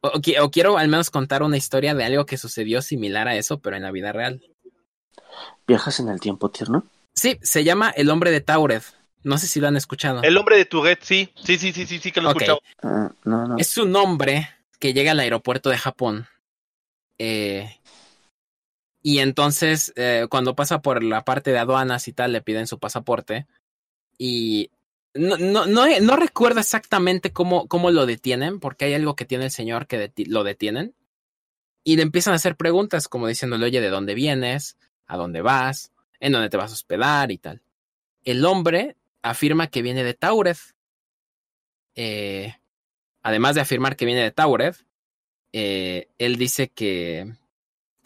o, o qui- o quiero al menos contar una historia de algo que sucedió similar a eso, pero en la vida real. ¿Viajas en el tiempo, tierno? Sí, se llama El hombre de Taured. No sé si lo han escuchado. El hombre de Tourette, sí. Sí, sí, sí, sí, sí que lo he escuchado. Ah, no, no. Es un hombre que llega al aeropuerto de Japón. eh, y entonces, eh, cuando pasa por la parte de aduanas y tal, le piden su pasaporte. Y no, no, no, no recuerdo exactamente cómo, cómo lo detienen, porque hay algo que tiene el señor que lo detienen. Y le empiezan a hacer preguntas, como diciéndole, oye, ¿de dónde vienes? ¿A dónde vas? ¿En dónde te vas a hospedar? Y tal. El hombre afirma que viene de Taured. Eh, además de afirmar que viene de Taured, eh, él dice que,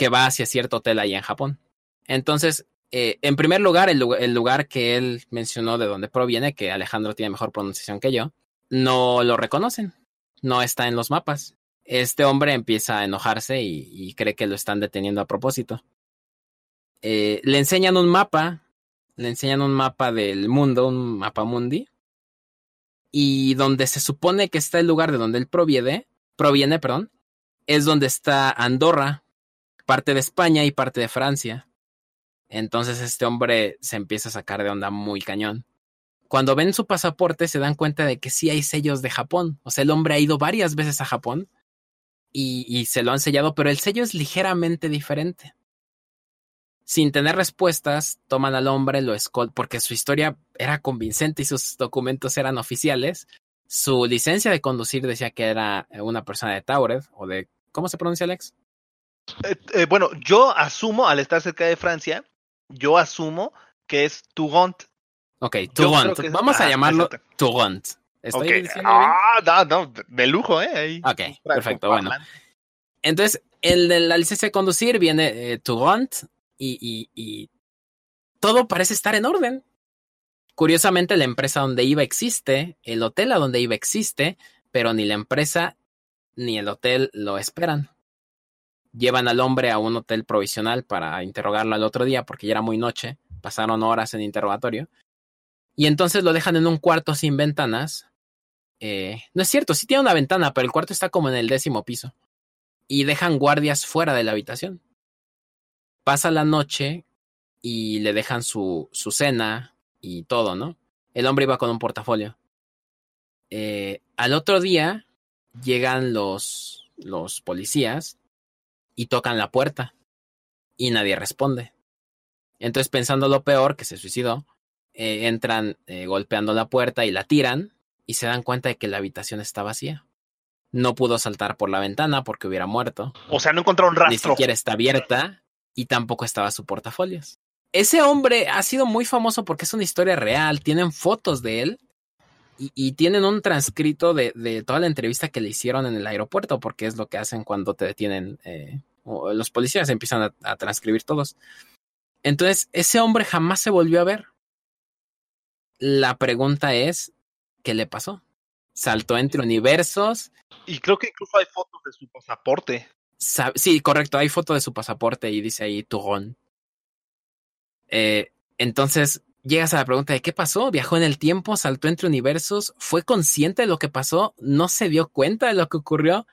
que va hacia cierto hotel ahí en Japón. Entonces, eh, en primer lugar, el, lu- el lugar que él mencionó de donde proviene, que Alejandro tiene mejor pronunciación que yo, no lo reconocen, no está en los mapas. Este hombre empieza a enojarse y, y cree que lo están deteniendo a propósito. Eh, le enseñan un mapa, le enseñan un mapa del mundo, un mapa mundi, y donde se supone que está el lugar de donde él proviene, proviene, perdón, es donde está Andorra, parte de España y parte de Francia. Entonces este hombre se empieza a sacar de onda muy cañón. Cuando ven su pasaporte se dan cuenta de que sí hay sellos de Japón. O sea, el hombre ha ido varias veces a Japón y, se lo han sellado, pero el sello es ligeramente diferente. Sin tener respuestas, toman al hombre, lo escoltan, porque su historia era convincente y sus documentos eran oficiales. Su licencia de conducir decía que era una persona de Taured o de. ¿Cómo se pronuncia, Alex? Eh, eh, bueno, yo asumo, al estar cerca de Francia, yo asumo que es Touront. Ok, Touront. Vamos a ah, llamarlo. Touront. ¿Estoy Ok. diciendo bien? Ah, no, no, de lujo, ¿eh? Ok, perfecto, bueno. Entonces, el de la licencia de conducir viene eh, Touront y, y, y todo parece estar en orden. Curiosamente, la empresa donde iba existe, el hotel a donde iba existe, pero ni la empresa ni el hotel lo esperan. Llevan al hombre a un hotel provisional para interrogarlo al otro día porque ya era muy noche, pasaron horas en interrogatorio. Y entonces lo dejan en un cuarto sin ventanas. Eh, no es cierto, sí tiene una ventana, pero el cuarto está como en el décimo piso y dejan guardias fuera de la habitación. Pasa la noche y le dejan su, su cena y todo, ¿no? El hombre iba con un portafolio. Eh, al otro día llegan los, los policías y tocan la puerta y nadie responde. Entonces, pensando lo peor, que se suicidó, eh, entran eh, golpeando la puerta y la tiran y se dan cuenta de que la habitación está vacía. No pudo saltar por la ventana porque hubiera muerto. O sea, no encontraron Ni rastro. siquiera está abierta y tampoco estaba su portafolios. Ese hombre ha sido muy famoso porque es una historia real. Tienen fotos de él y, y tienen un transcrito de, de, toda la entrevista que le hicieron en el aeropuerto, porque es lo que hacen cuando te detienen. Eh, los policías empiezan a, a transcribir todos. Entonces, ese hombre jamás se volvió a ver. La pregunta es, ¿qué le pasó? Saltó entre universos. Y creo que incluso hay fotos de su pasaporte. Sí, correcto, hay foto de su pasaporte y dice ahí Turón. Eh, entonces, llegas a la pregunta de qué pasó. Viajó en el tiempo, saltó entre universos, fue consciente de lo que pasó, no se dio cuenta de lo que ocurrió.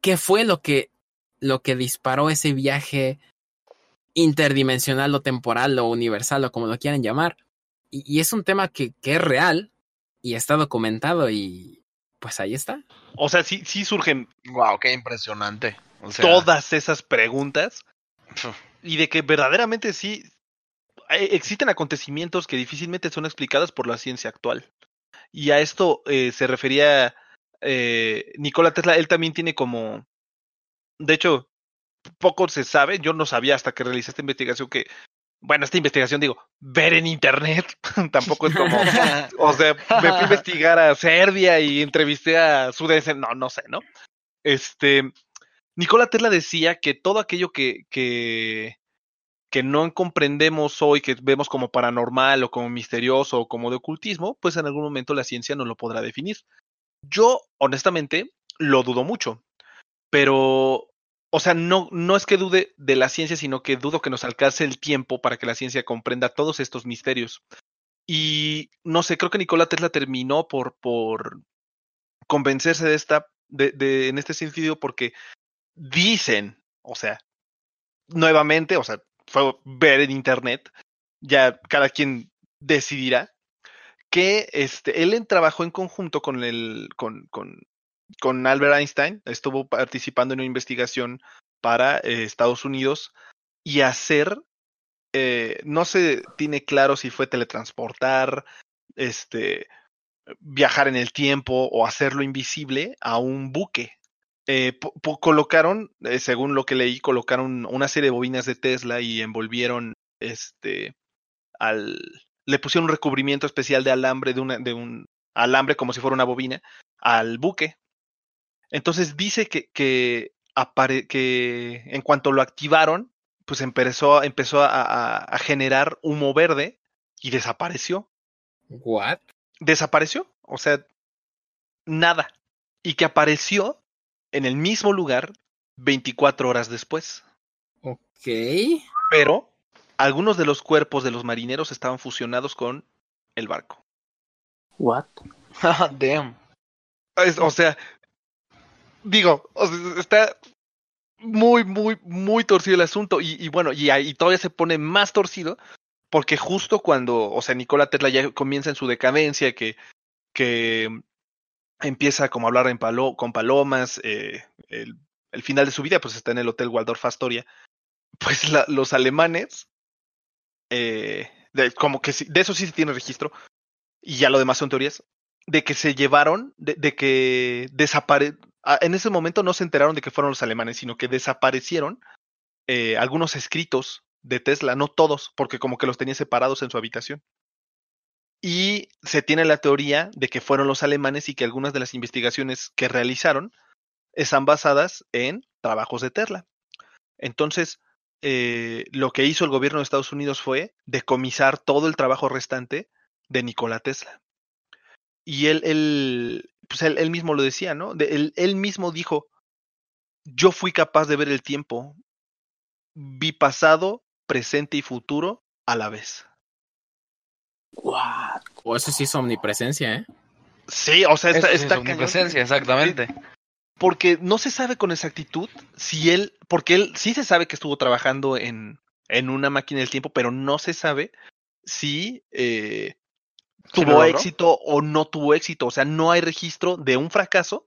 ¿Qué fue lo que, lo que disparó ese viaje interdimensional o temporal o universal o como lo quieran llamar? Y, y es un tema que, que es real y está documentado y pues ahí está. O sea, sí, sí surgen Wow, qué impresionante. O sea, todas esas preguntas y de que verdaderamente sí eh, existen acontecimientos que difícilmente son explicados por la ciencia actual. Y a esto eh, se refería eh, Nikola Tesla. Él también tiene como, de hecho, poco se sabe. Yo no sabía hasta que realicé esta investigación que, bueno, esta investigación digo, ver en internet <laughs> tampoco es como, o sea, me fui a <laughs> investigar a Serbia y entrevisté a su no, no sé, ¿no? Este, Nikola Tesla decía que todo aquello que, que, que no comprendemos hoy, que vemos como paranormal o como misterioso o como de ocultismo, pues en algún momento la ciencia no lo podrá definir. Yo, honestamente, lo dudo mucho, pero, o sea, no, no es que dude de la ciencia, sino que dudo que nos alcance el tiempo para que la ciencia comprenda todos estos misterios. Y no sé, creo que Nikola Tesla terminó por, por convencerse de esta, de, de, en este sentido, porque dicen, o sea, nuevamente, o sea, fue ver en internet, ya cada quien decidirá, que este, él trabajó en conjunto con, el, con, con, con Albert Einstein, estuvo participando en una investigación para eh, Estados Unidos y hacer, eh, no se tiene claro si fue teletransportar, este, viajar en el tiempo o hacerlo invisible a un buque. Eh, colocaron, según lo que leí, colocaron una serie de bobinas de Tesla y envolvieron este al le pusieron un recubrimiento especial de alambre de, una, de un alambre como si fuera una bobina al buque. Entonces dice que, que, apare, que en cuanto lo activaron, pues empezó, empezó a, a, a generar humo verde y desapareció. ¿What? Desapareció, o sea, nada. Y que apareció en el mismo lugar 24 horas después. Ok. Pero algunos de los cuerpos de los marineros estaban fusionados con el barco. What? <laughs> Damn. Es, o sea, digo, está muy, muy, muy torcido el asunto. Y, y bueno, y, y, todavía se pone más torcido porque justo cuando, o sea, Nikola Tesla ya comienza en su decadencia, que, que empieza como a hablar en con palomas, eh, el, el, final de su vida pues está en el Hotel Waldorf Astoria, pues la, los alemanes, eh, de, como que de eso sí se tiene registro, y ya lo demás son teorías, de que se llevaron, de, de que desapare en ese momento no se enteraron de que fueron los alemanes, sino que desaparecieron eh, algunos escritos de Tesla, no todos, porque como que los tenía separados en su habitación. Y se tiene la teoría de que fueron los alemanes y que algunas de las investigaciones que realizaron están basadas en trabajos de Tesla. Entonces, eh, lo que hizo el gobierno de Estados Unidos fue decomisar todo el trabajo restante de Nikola Tesla. Y él, él, pues él, él mismo lo decía, ¿no? De, él, él mismo dijo, yo fui capaz de ver el tiempo, vi pasado, presente y futuro a la vez. What? O eso sí es omnipresencia, ¿eh? Sí, o sea, está, Eso sí está es omnipresencia, exactamente. Porque no se sabe con exactitud si él, porque él sí se sabe que estuvo trabajando en, en una máquina del tiempo, pero no se sabe si eh, tuvo éxito o no tuvo éxito. O sea, no hay registro de un fracaso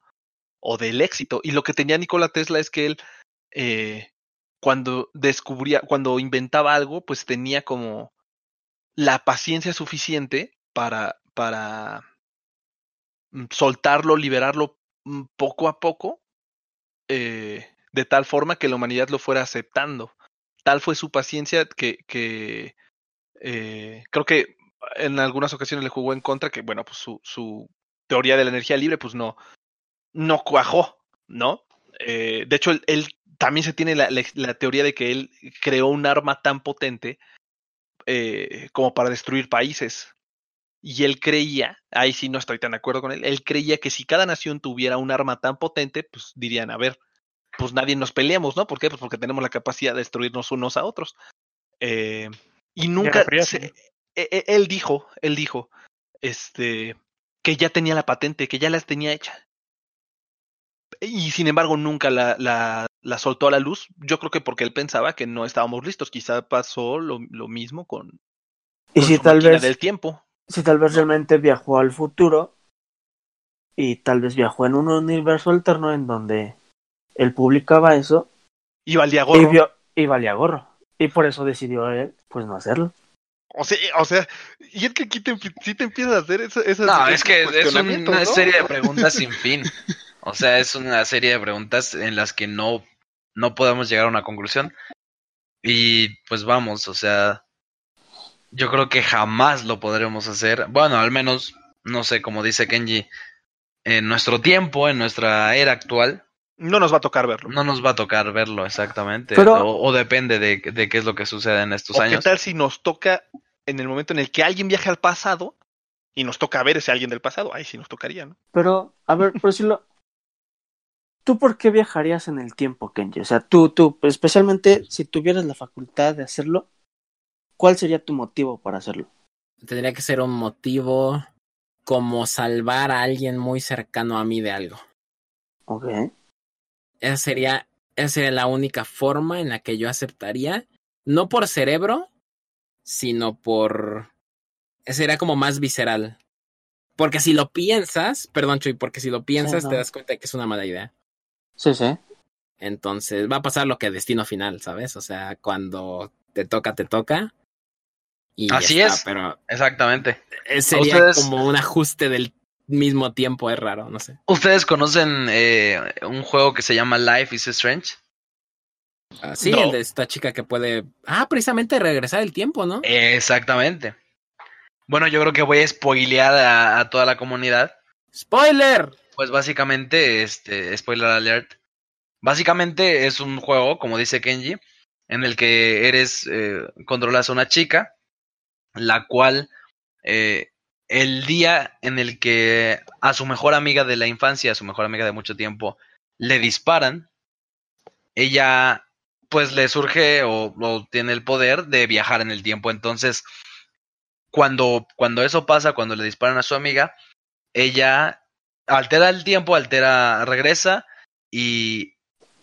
o del éxito. Y lo que tenía Nikola Tesla es que él, eh, cuando descubría, cuando inventaba algo, pues tenía como la paciencia suficiente para, para soltarlo, liberarlo poco a poco, eh, de tal forma que la humanidad lo fuera aceptando. Tal fue su paciencia que, que eh, creo que en algunas ocasiones le jugó en contra, que bueno, pues su, su teoría de la energía libre, pues no, no cuajó, ¿no? Eh, de hecho, él, él, también se tiene la, la, la, teoría de que él creó un arma tan potente eh, como para destruir países. Y él creía, ahí sí no estoy tan de acuerdo con él, él creía que si cada nación tuviera un arma tan potente, pues dirían, a ver, pues nadie nos peleamos, ¿no? ¿Por qué? Pues porque tenemos la capacidad de destruirnos unos a otros. Eh, y nunca... Se, él dijo, él dijo, este, que ya tenía la patente, que ya las tenía hecha. Y sin embargo nunca la, la, la, soltó a la luz. Yo creo que porque él pensaba que no estábamos listos. Quizá pasó lo, lo mismo con, y con si su tal vez del tiempo. si tal vez realmente viajó al futuro y tal vez viajó en un universo alterno en donde él publicaba eso Y valía y, gorro. vio, y valía gorro. Y por eso decidió él, pues no hacerlo. O sea, o sea, y es que aquí te, sí te empiezas a hacer eso. eso No, es que es una ¿no? serie de preguntas sin fin. O sea, es una serie de preguntas en las que no, no podemos llegar a una conclusión. Y pues vamos, o sea, yo creo que jamás lo podremos hacer. Bueno, al menos, no sé, como dice Kenji, en nuestro tiempo, en nuestra era actual, No nos va a tocar verlo. no nos va a tocar verlo exactamente. Pero- o, o depende de, de qué es lo que sucede en estos ¿O qué años. tal si nos toca en el momento en el que alguien viaja al pasado y nos toca ver ese alguien del pasado? Ahí sí nos tocaría, ¿no? Pero, a ver, pero si lo... ¿Tú por qué viajarías en el tiempo, Kenji? O sea, tú, tú, especialmente si tuvieras la facultad de hacerlo, ¿cuál sería tu motivo para hacerlo? Tendría que ser un motivo como salvar a alguien muy cercano a mí de algo. Ok. Esa sería, esa sería la única forma en la que yo aceptaría, no por cerebro, sino por... Sería como más visceral. Porque si lo piensas, perdón Chuy, porque si lo piensas no. te das cuenta que es una mala idea. Sí, sí. Entonces va a pasar lo que destino final, ¿sabes? O sea, cuando te toca, te toca. Y Así está, es. Pero Exactamente. eh, sería ustedes- como un ajuste del mismo tiempo, es raro, no sé. ¿Ustedes conocen eh, un juego que se llama Life is Strange? Ah, sí, No. el de esta chica que puede. Ah, precisamente regresar el tiempo, ¿no? Exactamente. Bueno, yo creo que voy a spoilear a, a toda la comunidad. ¡Spoiler! Pues básicamente, este, spoiler alert. Básicamente es un juego, como dice Kenji, en el que eres, eh, controlas a una chica, la cual, eh, el día en el que a su mejor amiga de la infancia, a su mejor amiga de mucho tiempo, le disparan, ella, pues le surge o, tiene el poder de viajar en el tiempo. Entonces, cuando, cuando eso pasa, cuando le disparan a su amiga, ella altera el tiempo, altera, regresa y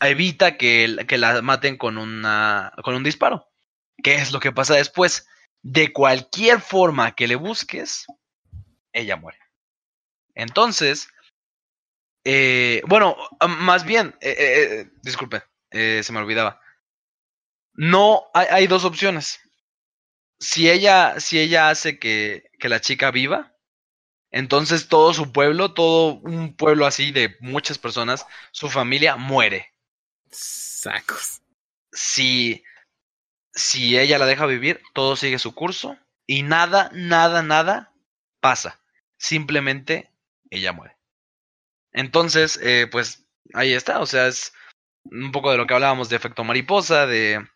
evita que, que la maten con, una, con un disparo. ¿Qué es lo que pasa después? De cualquier forma que le busques, ella muere. Entonces, eh, bueno, más bien, eh, eh, eh, disculpe, eh, se me olvidaba. No, hay, hay dos opciones. Si ella, si ella hace que, que la chica viva, entonces todo su pueblo, todo un pueblo así de muchas personas, su familia muere. Sacos. Si, si ella la deja vivir, todo sigue su curso y nada, nada, nada pasa. Simplemente ella muere. Entonces, eh, pues ahí está. O sea, es un poco de lo que hablábamos de efecto mariposa, de,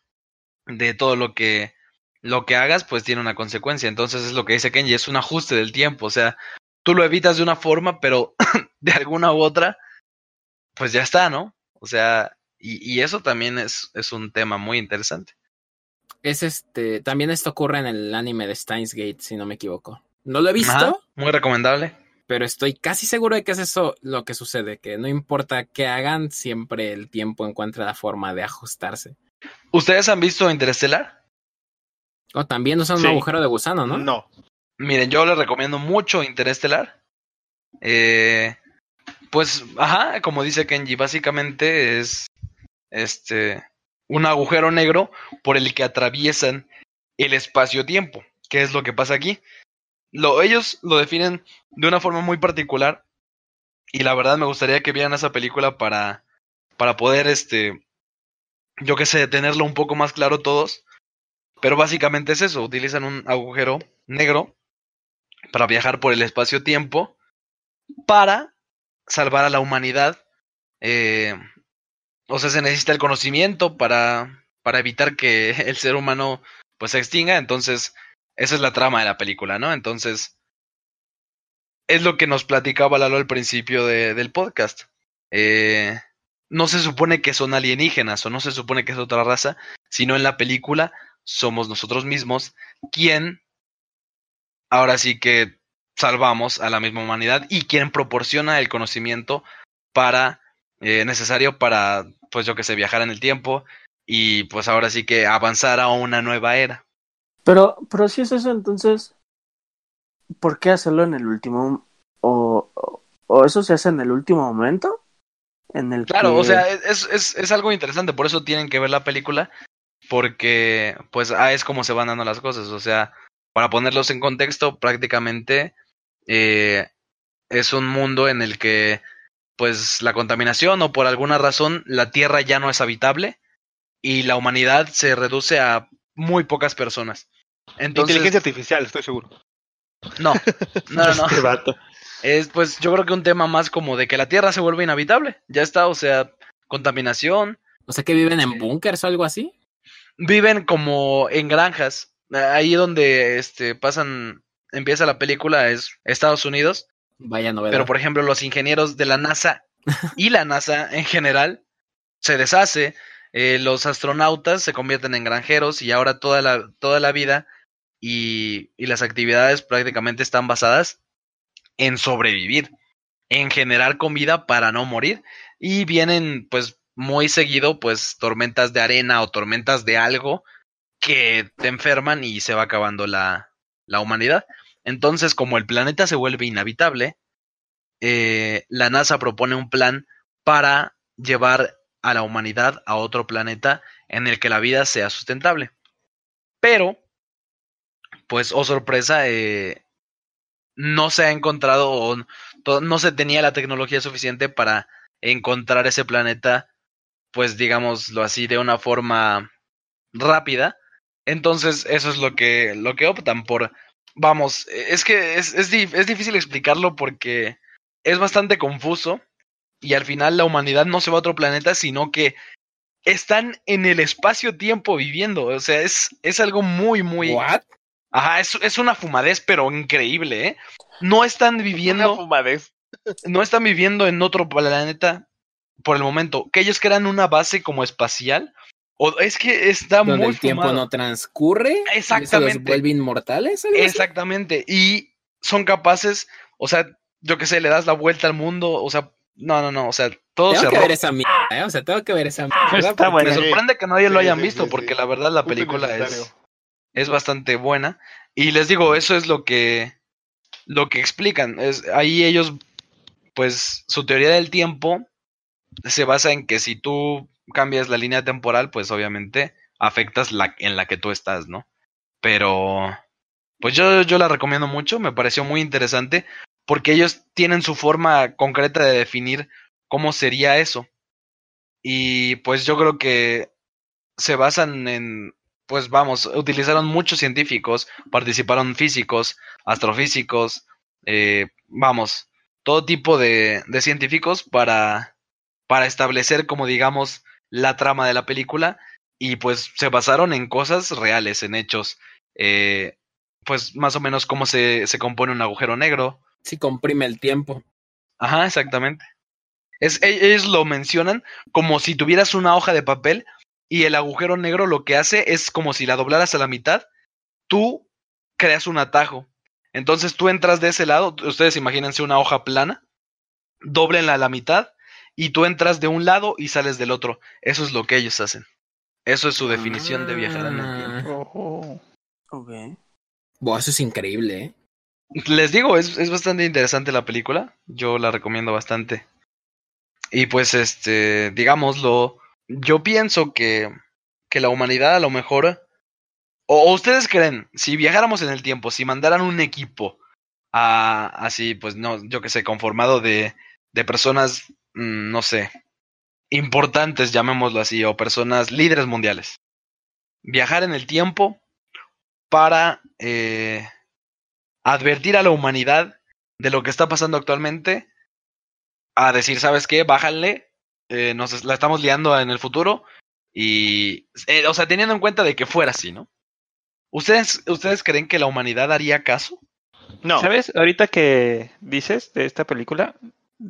de todo lo que, lo que hagas, pues tiene una consecuencia. Entonces es lo que dice Kenji, es un ajuste del tiempo. O sea, tú lo evitas de una forma, pero <coughs> de alguna u otra, pues ya está, ¿no? O sea, y, y eso también es, es un tema muy interesante. Es este. También esto ocurre en el anime de Steins Gate, si no me equivoco. No lo he visto, Ajá, muy recomendable. pero estoy casi seguro de que es eso lo que sucede. Que no importa qué hagan, siempre el tiempo encuentra la forma de ajustarse. ¿Ustedes han visto Interestelar? O también usan Sí. un agujero de gusano, ¿no? No. Miren, yo les recomiendo mucho Interestelar. Eh, pues, ajá, como dice Kenji, básicamente es este un agujero negro por el que atraviesan el espacio-tiempo. ¿Qué es lo que pasa aquí? Lo, ellos lo definen de una forma muy particular y la verdad me gustaría que vieran esa película para, para poder, este, yo qué sé, tenerlo un poco más claro todos. Pero básicamente es eso, utilizan un agujero negro para viajar por el espacio-tiempo para salvar a la humanidad. Eh, o sea, se necesita el conocimiento para, para evitar que <laughs> el ser humano pues se extinga. Entonces, esa es la trama de la película, ¿no? Entonces, es lo que nos platicaba Lalo al principio de- del podcast. Eh, no se supone que son alienígenas o no se supone que es otra raza, sino en la película somos nosotros mismos quien ahora sí que salvamos a la misma humanidad y quien proporciona el conocimiento para eh, necesario para pues yo que sé viajar en el tiempo y pues ahora sí que avanzar a una nueva era. Pero, pero si es eso, entonces, ¿por qué hacerlo en el último? O, o, o eso se hace en el último momento. En el Claro, que- o sea, es, es, es algo interesante, por eso tienen que ver la película, porque pues ah, es como se van dando las cosas, o sea, para ponerlos en contexto, prácticamente eh, es un mundo en el que pues la contaminación o por alguna razón la Tierra ya no es habitable y la humanidad se reduce a muy pocas personas. Entonces, Inteligencia artificial, estoy seguro. no, <laughs> no, no, no. Este vato. Es pues yo creo que un tema más como de que la Tierra se vuelve inhabitable, ya está, o sea, contaminación, O sea que viven en búnkers o algo así. viven como en granjas. Ahí donde este pasan empieza la película es Estados Unidos, Vaya novedad. pero por ejemplo los ingenieros de la NASA y la NASA en general se deshace, eh, los astronautas se convierten en granjeros y ahora toda la toda la vida y, y las actividades prácticamente están basadas en sobrevivir, en generar comida para no morir y vienen pues muy seguido pues tormentas de arena o tormentas de algo que te enferman y se va acabando la, la humanidad. Entonces, como el planeta se vuelve inhabitable, eh, la NASA propone un plan para llevar a la humanidad a otro planeta en el que la vida sea sustentable. Pero, pues, oh sorpresa, eh, no se ha encontrado o no se tenía la tecnología suficiente para encontrar ese planeta, pues digámoslo así, de una forma rápida. Entonces, eso es lo que, lo que optan por. Vamos, es que es, es difícil explicarlo porque es bastante confuso y al final la humanidad no se va a otro planeta, sino que están en el espacio-tiempo viviendo. O sea, es, es algo muy, muy... ¿What? Ajá, es, es una fumadez, pero increíble, ¿eh? No están Una viviendo fumadez. no están viviendo en otro planeta por el momento. Que ellos crean una base como espacial. O es que está Donde muy el tiempo no transcurre. y Exactamente. los vuelve inmortales. así? Exactamente. Y son capaces, o sea, yo que sé, le das la vuelta al mundo. O sea, no, no, no. O sea, todo Tengo se que ver esa mierda, ¿eh? O sea, tengo que ver esa <laughs> mierda. Está buena. Me Sí. sorprende que nadie lo hayan sí, visto, sí, porque sí. la verdad la película es, es bastante buena. Y les digo, eso es lo que, lo que explican. Es, ahí ellos, pues, su teoría del tiempo se basa en que si tú cambias la línea temporal, pues obviamente afectas la en la que tú estás, ¿no? Pero, pues yo, yo la recomiendo mucho, me pareció muy interesante, porque ellos tienen su forma concreta de definir cómo sería eso. Y pues yo creo que se basan en, pues vamos, utilizaron muchos científicos, participaron físicos, astrofísicos, eh, vamos, todo tipo de, de científicos para, para establecer como digamos la trama de la película y pues se basaron en cosas reales, en hechos, eh, pues más o menos cómo se, se compone un agujero negro, Sí, comprime el tiempo. Ajá, exactamente. Es, e- ellos lo mencionan como si tuvieras una hoja de papel y el agujero negro lo que hace es como si la doblaras a la mitad, tú creas un atajo. Entonces tú entras de ese lado, ustedes imagínense una hoja plana, doblenla a la mitad y tú entras de un lado y sales del otro. Eso es lo que ellos hacen. Eso es su definición de viajar en el tiempo. Oh, Ok. Buah, eso es increíble, ¿eh? Les digo, es, es bastante interesante la película. Yo la recomiendo bastante. Y pues, este, digámoslo, yo pienso que, que la humanidad a lo mejor... O, ustedes creen, si viajáramos en el tiempo, si mandaran un equipo a, así, pues no, yo que sé, conformado de, de personas, mm, no sé, importantes, llamémoslo así, o personas líderes mundiales. Viajar en el tiempo para... Eh, advertir a la humanidad de lo que está pasando actualmente, a decir, ¿sabes qué? Bájale, eh, nos la estamos liando en el futuro y, eh, o sea, teniendo en cuenta de que fuera así, ¿no? ¿Ustedes, ¿Ustedes creen que la humanidad haría caso? No. ¿Sabes? Ahorita que dices de esta película,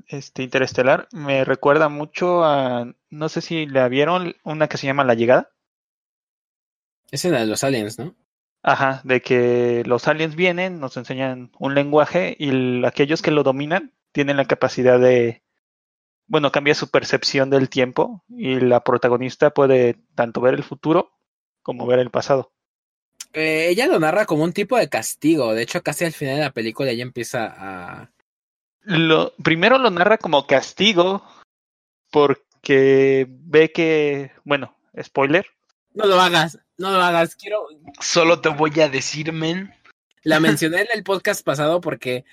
este Interestelar, me recuerda mucho a, no sé si la vieron, una que se llama La Llegada. Esa es la de los aliens, ¿no? Ajá, de que los aliens vienen, nos enseñan un lenguaje y aquellos que lo dominan tienen la capacidad de, bueno, cambia su percepción del tiempo y la protagonista puede tanto ver el futuro como ver el pasado. Eh, ella lo narra como un tipo de castigo. De hecho, casi al final de la película ella empieza a, lo, primero lo narra como castigo porque ve que, bueno, spoiler, No lo hagas, no lo hagas. Quiero. Solo te voy a decir, men. La <laughs> mencioné en el podcast pasado porque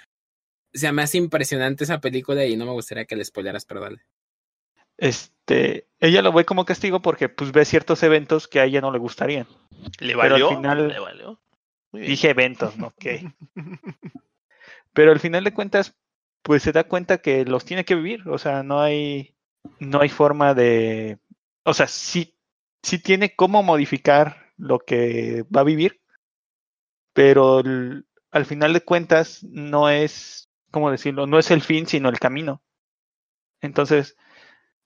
se me hace impresionante esa película y no me gustaría que le spoileras, pero dale. este, ella lo ve como castigo porque pues ve ciertos eventos que a ella no le gustarían. ¿Le Pero al valió? final- ¿Le valió? Dije eventos, ¿no? Ok. <laughs> Pero al final de cuentas, pues se da cuenta que los tiene que vivir. O sea, no hay, no hay forma de. O sea, sí, sí tiene cómo modificar lo que va a vivir. Pero al final de cuentas, no es, ¿cómo decirlo? No es el fin, sino el camino. Entonces,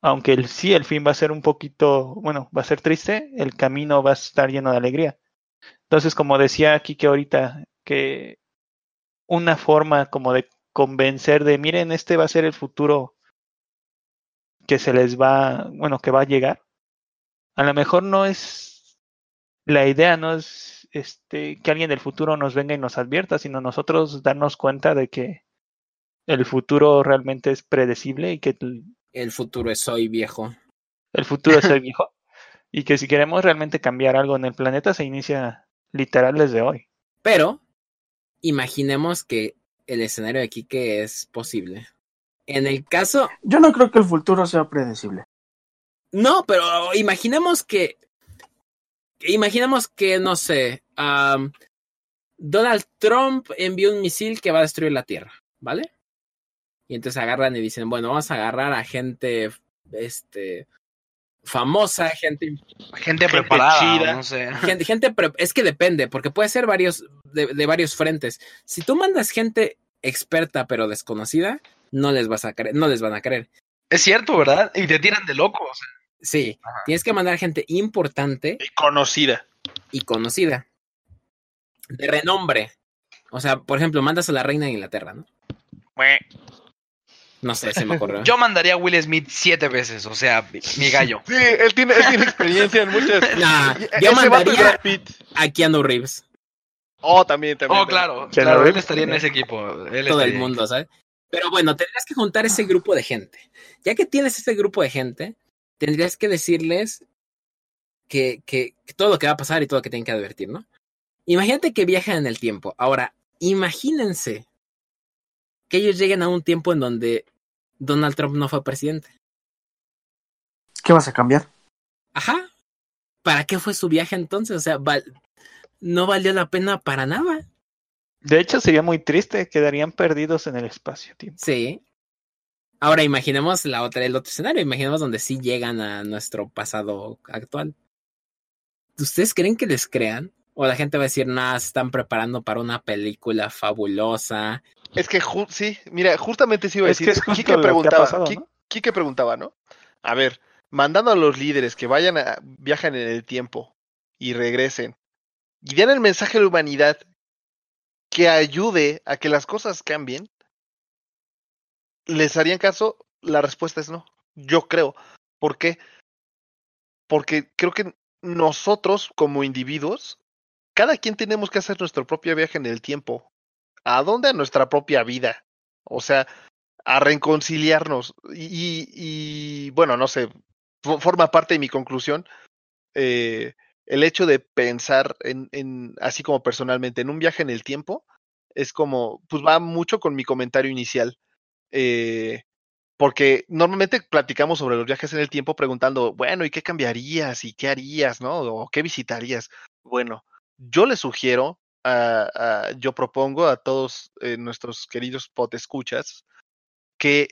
aunque el, sí, el fin va a ser un poquito, bueno, va a ser triste, el camino va a estar lleno de alegría. Entonces, como decía Kike ahorita, que una forma como de convencer de, miren, este va a ser el futuro que se les va, bueno, que va a llegar. A lo mejor no es la idea, no es este que alguien del futuro nos venga y nos advierta, sino nosotros darnos cuenta de que el futuro realmente es predecible y que el, futuro es hoy, viejo. el futuro es el <laughs> viejo y que si queremos realmente cambiar algo en el planeta se inicia literal desde hoy. Pero imaginemos que el escenario de Kike es posible. En el caso, Yo no creo que el futuro sea predecible. No, pero imaginemos que, imaginemos que, no sé, am, Donald Trump envió un misil que va a destruir la Tierra, ¿vale? Y entonces agarran y dicen, bueno, vamos a agarrar a gente, este, famosa, gente Gente, Gente preparada, chida. o no sé. <laughs> gente, gente pre- es que depende, porque puede ser varios de, de varios frentes. Si tú mandas gente experta pero desconocida, no les vas a creer, no les van a creer. Es cierto, ¿verdad? Y te tiran de loco. o sea. Sí, Ajá. tienes que mandar gente importante Y conocida. y conocida, de renombre. O sea, por ejemplo, mandas a la reina de Inglaterra, ¿no? No sé, se me ocurrió. <laughs> Yo mandaría a Will Smith siete veces, o sea, mi- gallo. Sí, él tiene, él tiene experiencia en muchas. <laughs> Nah, yo mandaría a Keanu Reeves, Oh, también, también. Oh, claro, Que claro, él estaría en ese equipo. Él todo el mundo, ¿sabes? Pero bueno, tendrías que juntar ese grupo de gente. Ya que tienes ese grupo de gente, tendrías que decirles que, que, que todo lo que va a pasar y todo lo que tienen que advertir, ¿no? Imagínate que viajan en el tiempo. Ahora, imagínense que ellos lleguen a un tiempo en donde Donald Trump no fue presidente. ¿Qué vas a cambiar? Ajá. ¿Para qué fue su viaje entonces? O sea, val- no valió la pena para nada. De hecho, sería muy triste, quedarían perdidos en el espacio-tiempo. Sí. Ahora imaginemos la otra, el otro escenario, imaginemos donde sí llegan a nuestro pasado actual. ¿Ustedes creen que les crean? O la gente va a decir, nada, se están preparando para una película fabulosa. Es que sí, mira, justamente sí iba a Es que decir. es Quique que ha preguntaba, pasado, Qui- ¿no? Quique preguntaba, ¿no? A ver, mandando a los líderes que vayan a, viajan en el tiempo y regresen y den el mensaje a la humanidad que ayude a que las cosas cambien, ¿les harían caso? La respuesta es no. Yo creo. ¿Por qué? Porque creo que nosotros como individuos, cada quien tenemos que hacer nuestro propio viaje en el tiempo. ¿A dónde? A nuestra propia vida. O sea, a reconciliarnos. Y, y- y, bueno, no sé, fo- forma parte de mi conclusión. eh, el hecho de pensar en, en, así como personalmente, en un viaje en el tiempo, es como, pues va mucho con mi comentario inicial. Eh, porque normalmente platicamos sobre los viajes en el tiempo preguntando, bueno, ¿y qué cambiarías? ¿Y qué harías? ¿No? ¿O qué visitarías? Bueno, yo les sugiero, a- yo propongo a todos eh, nuestros queridos potescuchas que,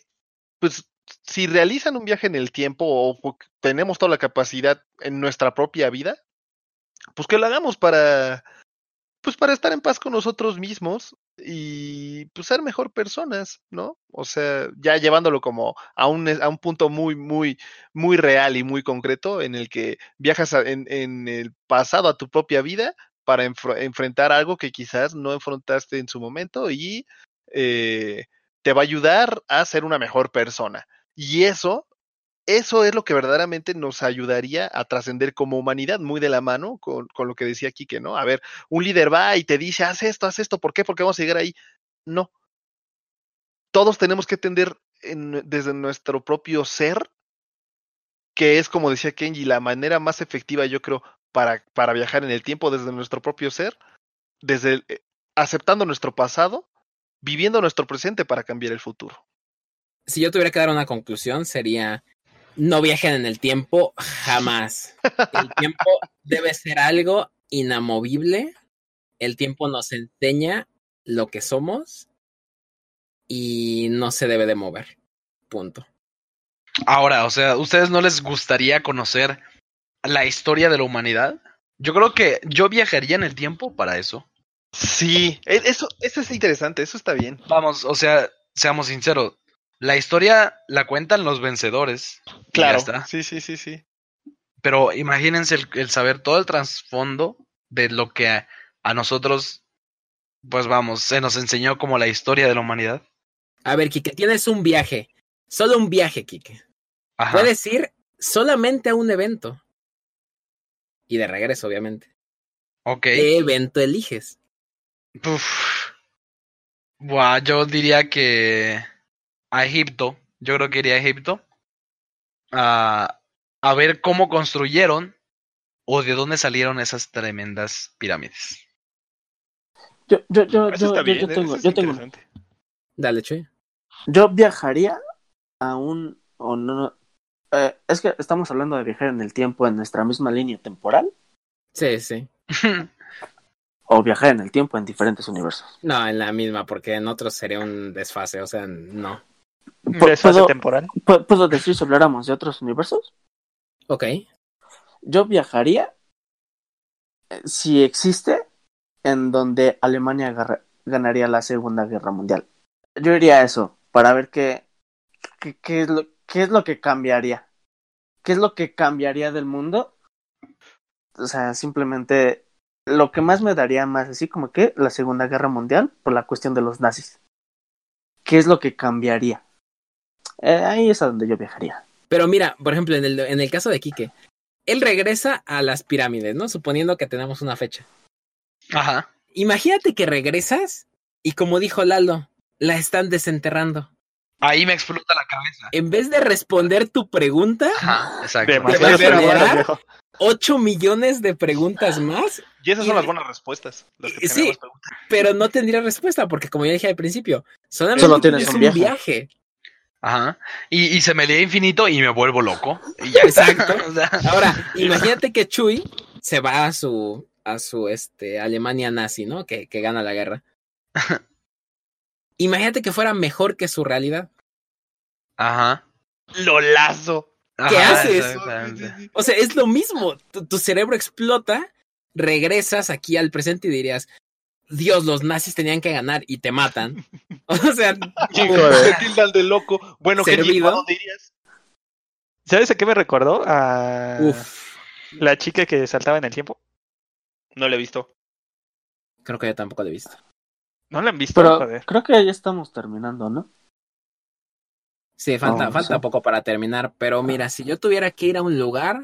pues, si realizan un viaje en el tiempo o pu- tenemos toda la capacidad en nuestra propia vida, pues que lo hagamos para, pues, para estar en paz con nosotros mismos y pues ser mejor personas, ¿no? O sea, ya llevándolo como a un, a un punto muy, muy, muy real y muy concreto en el que viajas en, el pasado a tu propia vida para enfrentar algo que quizás no enfrentaste en su momento y eh, te va a ayudar a ser una mejor persona. Y eso, eso es lo que verdaderamente nos ayudaría a trascender como humanidad, muy de la mano con, con lo que decía Quique, ¿no? A ver, un líder va y te dice, haz esto, haz esto, ¿por qué? Porque vamos a llegar ahí. No. todos tenemos que entender en- desde nuestro propio ser, que es como decía Kenji, la manera más efectiva, yo creo, para, para viajar en el tiempo desde nuestro propio ser, desde eh, aceptando nuestro pasado, viviendo nuestro presente para cambiar el futuro. Si yo tuviera que dar una conclusión, sería no viajen en el tiempo jamás. El tiempo debe ser algo inamovible. El tiempo nos enseña lo que somos y no se debe de mover. Punto. Ahora, o sea, ¿ustedes no les gustaría conocer la historia de la humanidad? Yo creo que yo viajaría en el tiempo para eso. Sí, e- eso, eso es interesante, eso está bien. Vamos, o sea, seamos sinceros. La historia la cuentan los vencedores. Claro. está. Sí, sí, sí, sí. Pero imagínense el, el saber todo el trasfondo de lo que a, a nosotros, pues vamos, se nos enseñó como la historia de la humanidad. A ver, Kike, tienes un viaje. Solo un viaje, Kike. Ajá. Puedes ir solamente a un evento. Y de regreso, obviamente. Ok. ¿Qué evento eliges? Uf. Buah, yo diría que a Egipto. Yo creo que iría a Egipto. A, a ver cómo construyeron o de dónde salieron esas tremendas pirámides. Yo, yo, yo, yo, está yo- bien, yo eso tengo, yo tengo. Dale, Chuy. Yo viajaría a un o no, no, eh, es que estamos hablando de viajar en el tiempo en nuestra misma línea temporal Sí, sí. <laughs> o viajar en el tiempo en diferentes universos. No, en la misma, porque en otros sería un desfase, o sea, no. ¿Pu- Desfase puedo- temporal. ¿Pu- ¿Puedo decir si habláramos de otros universos? Ok. Yo viajaría eh, si existe en donde Alemania ganaría la Segunda Guerra Mundial. Yo iría a eso para ver qué, qué, qué es lo, qué es lo que cambiaría. ¿Qué es lo que cambiaría del mundo? O sea, simplemente lo que más me daría más así como que la Segunda Guerra Mundial por la cuestión de los nazis. ¿Qué es lo que cambiaría? Eh, ahí es a donde yo viajaría. Pero mira, por ejemplo, en el, en el caso de Quique, él regresa a las pirámides, ¿no? Suponiendo que tenemos una fecha. Ajá. Imagínate que regresas y como dijo Lalo, la están desenterrando. Ahí me explota la cabeza. En vez de responder tu pregunta, Ajá, exacto. Demasiado ¿Te vas a preguntas, generar? viejo. 8 millones de preguntas más, Y esas Y- son las buenas respuestas. Las que Sí. pero no tendría respuesta, porque como ya dije al principio, solamente Solo tienes tienes un un viaje. viaje. Ajá. Y, y se me lee infinito y me vuelvo loco. Y ya está. Exacto. <laughs> O sea, Ahora, imagínate que Chuy se va a su a su este Alemania nazi, ¿no? Que, que gana la guerra. Imagínate que fuera mejor que su realidad. Ajá. Lo lazo. ¿Qué Ajá, haces? exactamente. O sea, es lo mismo. Tu, tu cerebro explota, regresas aquí al presente y dirías, Dios, los nazis tenían que ganar y te matan. <laughs> O sea, de tildan de loco. Bueno, ¿qué Servido. ¿a dónde irías? ¿Sabes a qué me recordó? A uff, la chica que saltaba en el tiempo. No lo he visto. creo que yo tampoco lo he visto. ¿No la han visto? Pero Joder. creo que ya estamos terminando, ¿no? Sí, falta, Oh, falta sí. poco para terminar, pero mira, si yo tuviera que ir a un lugar,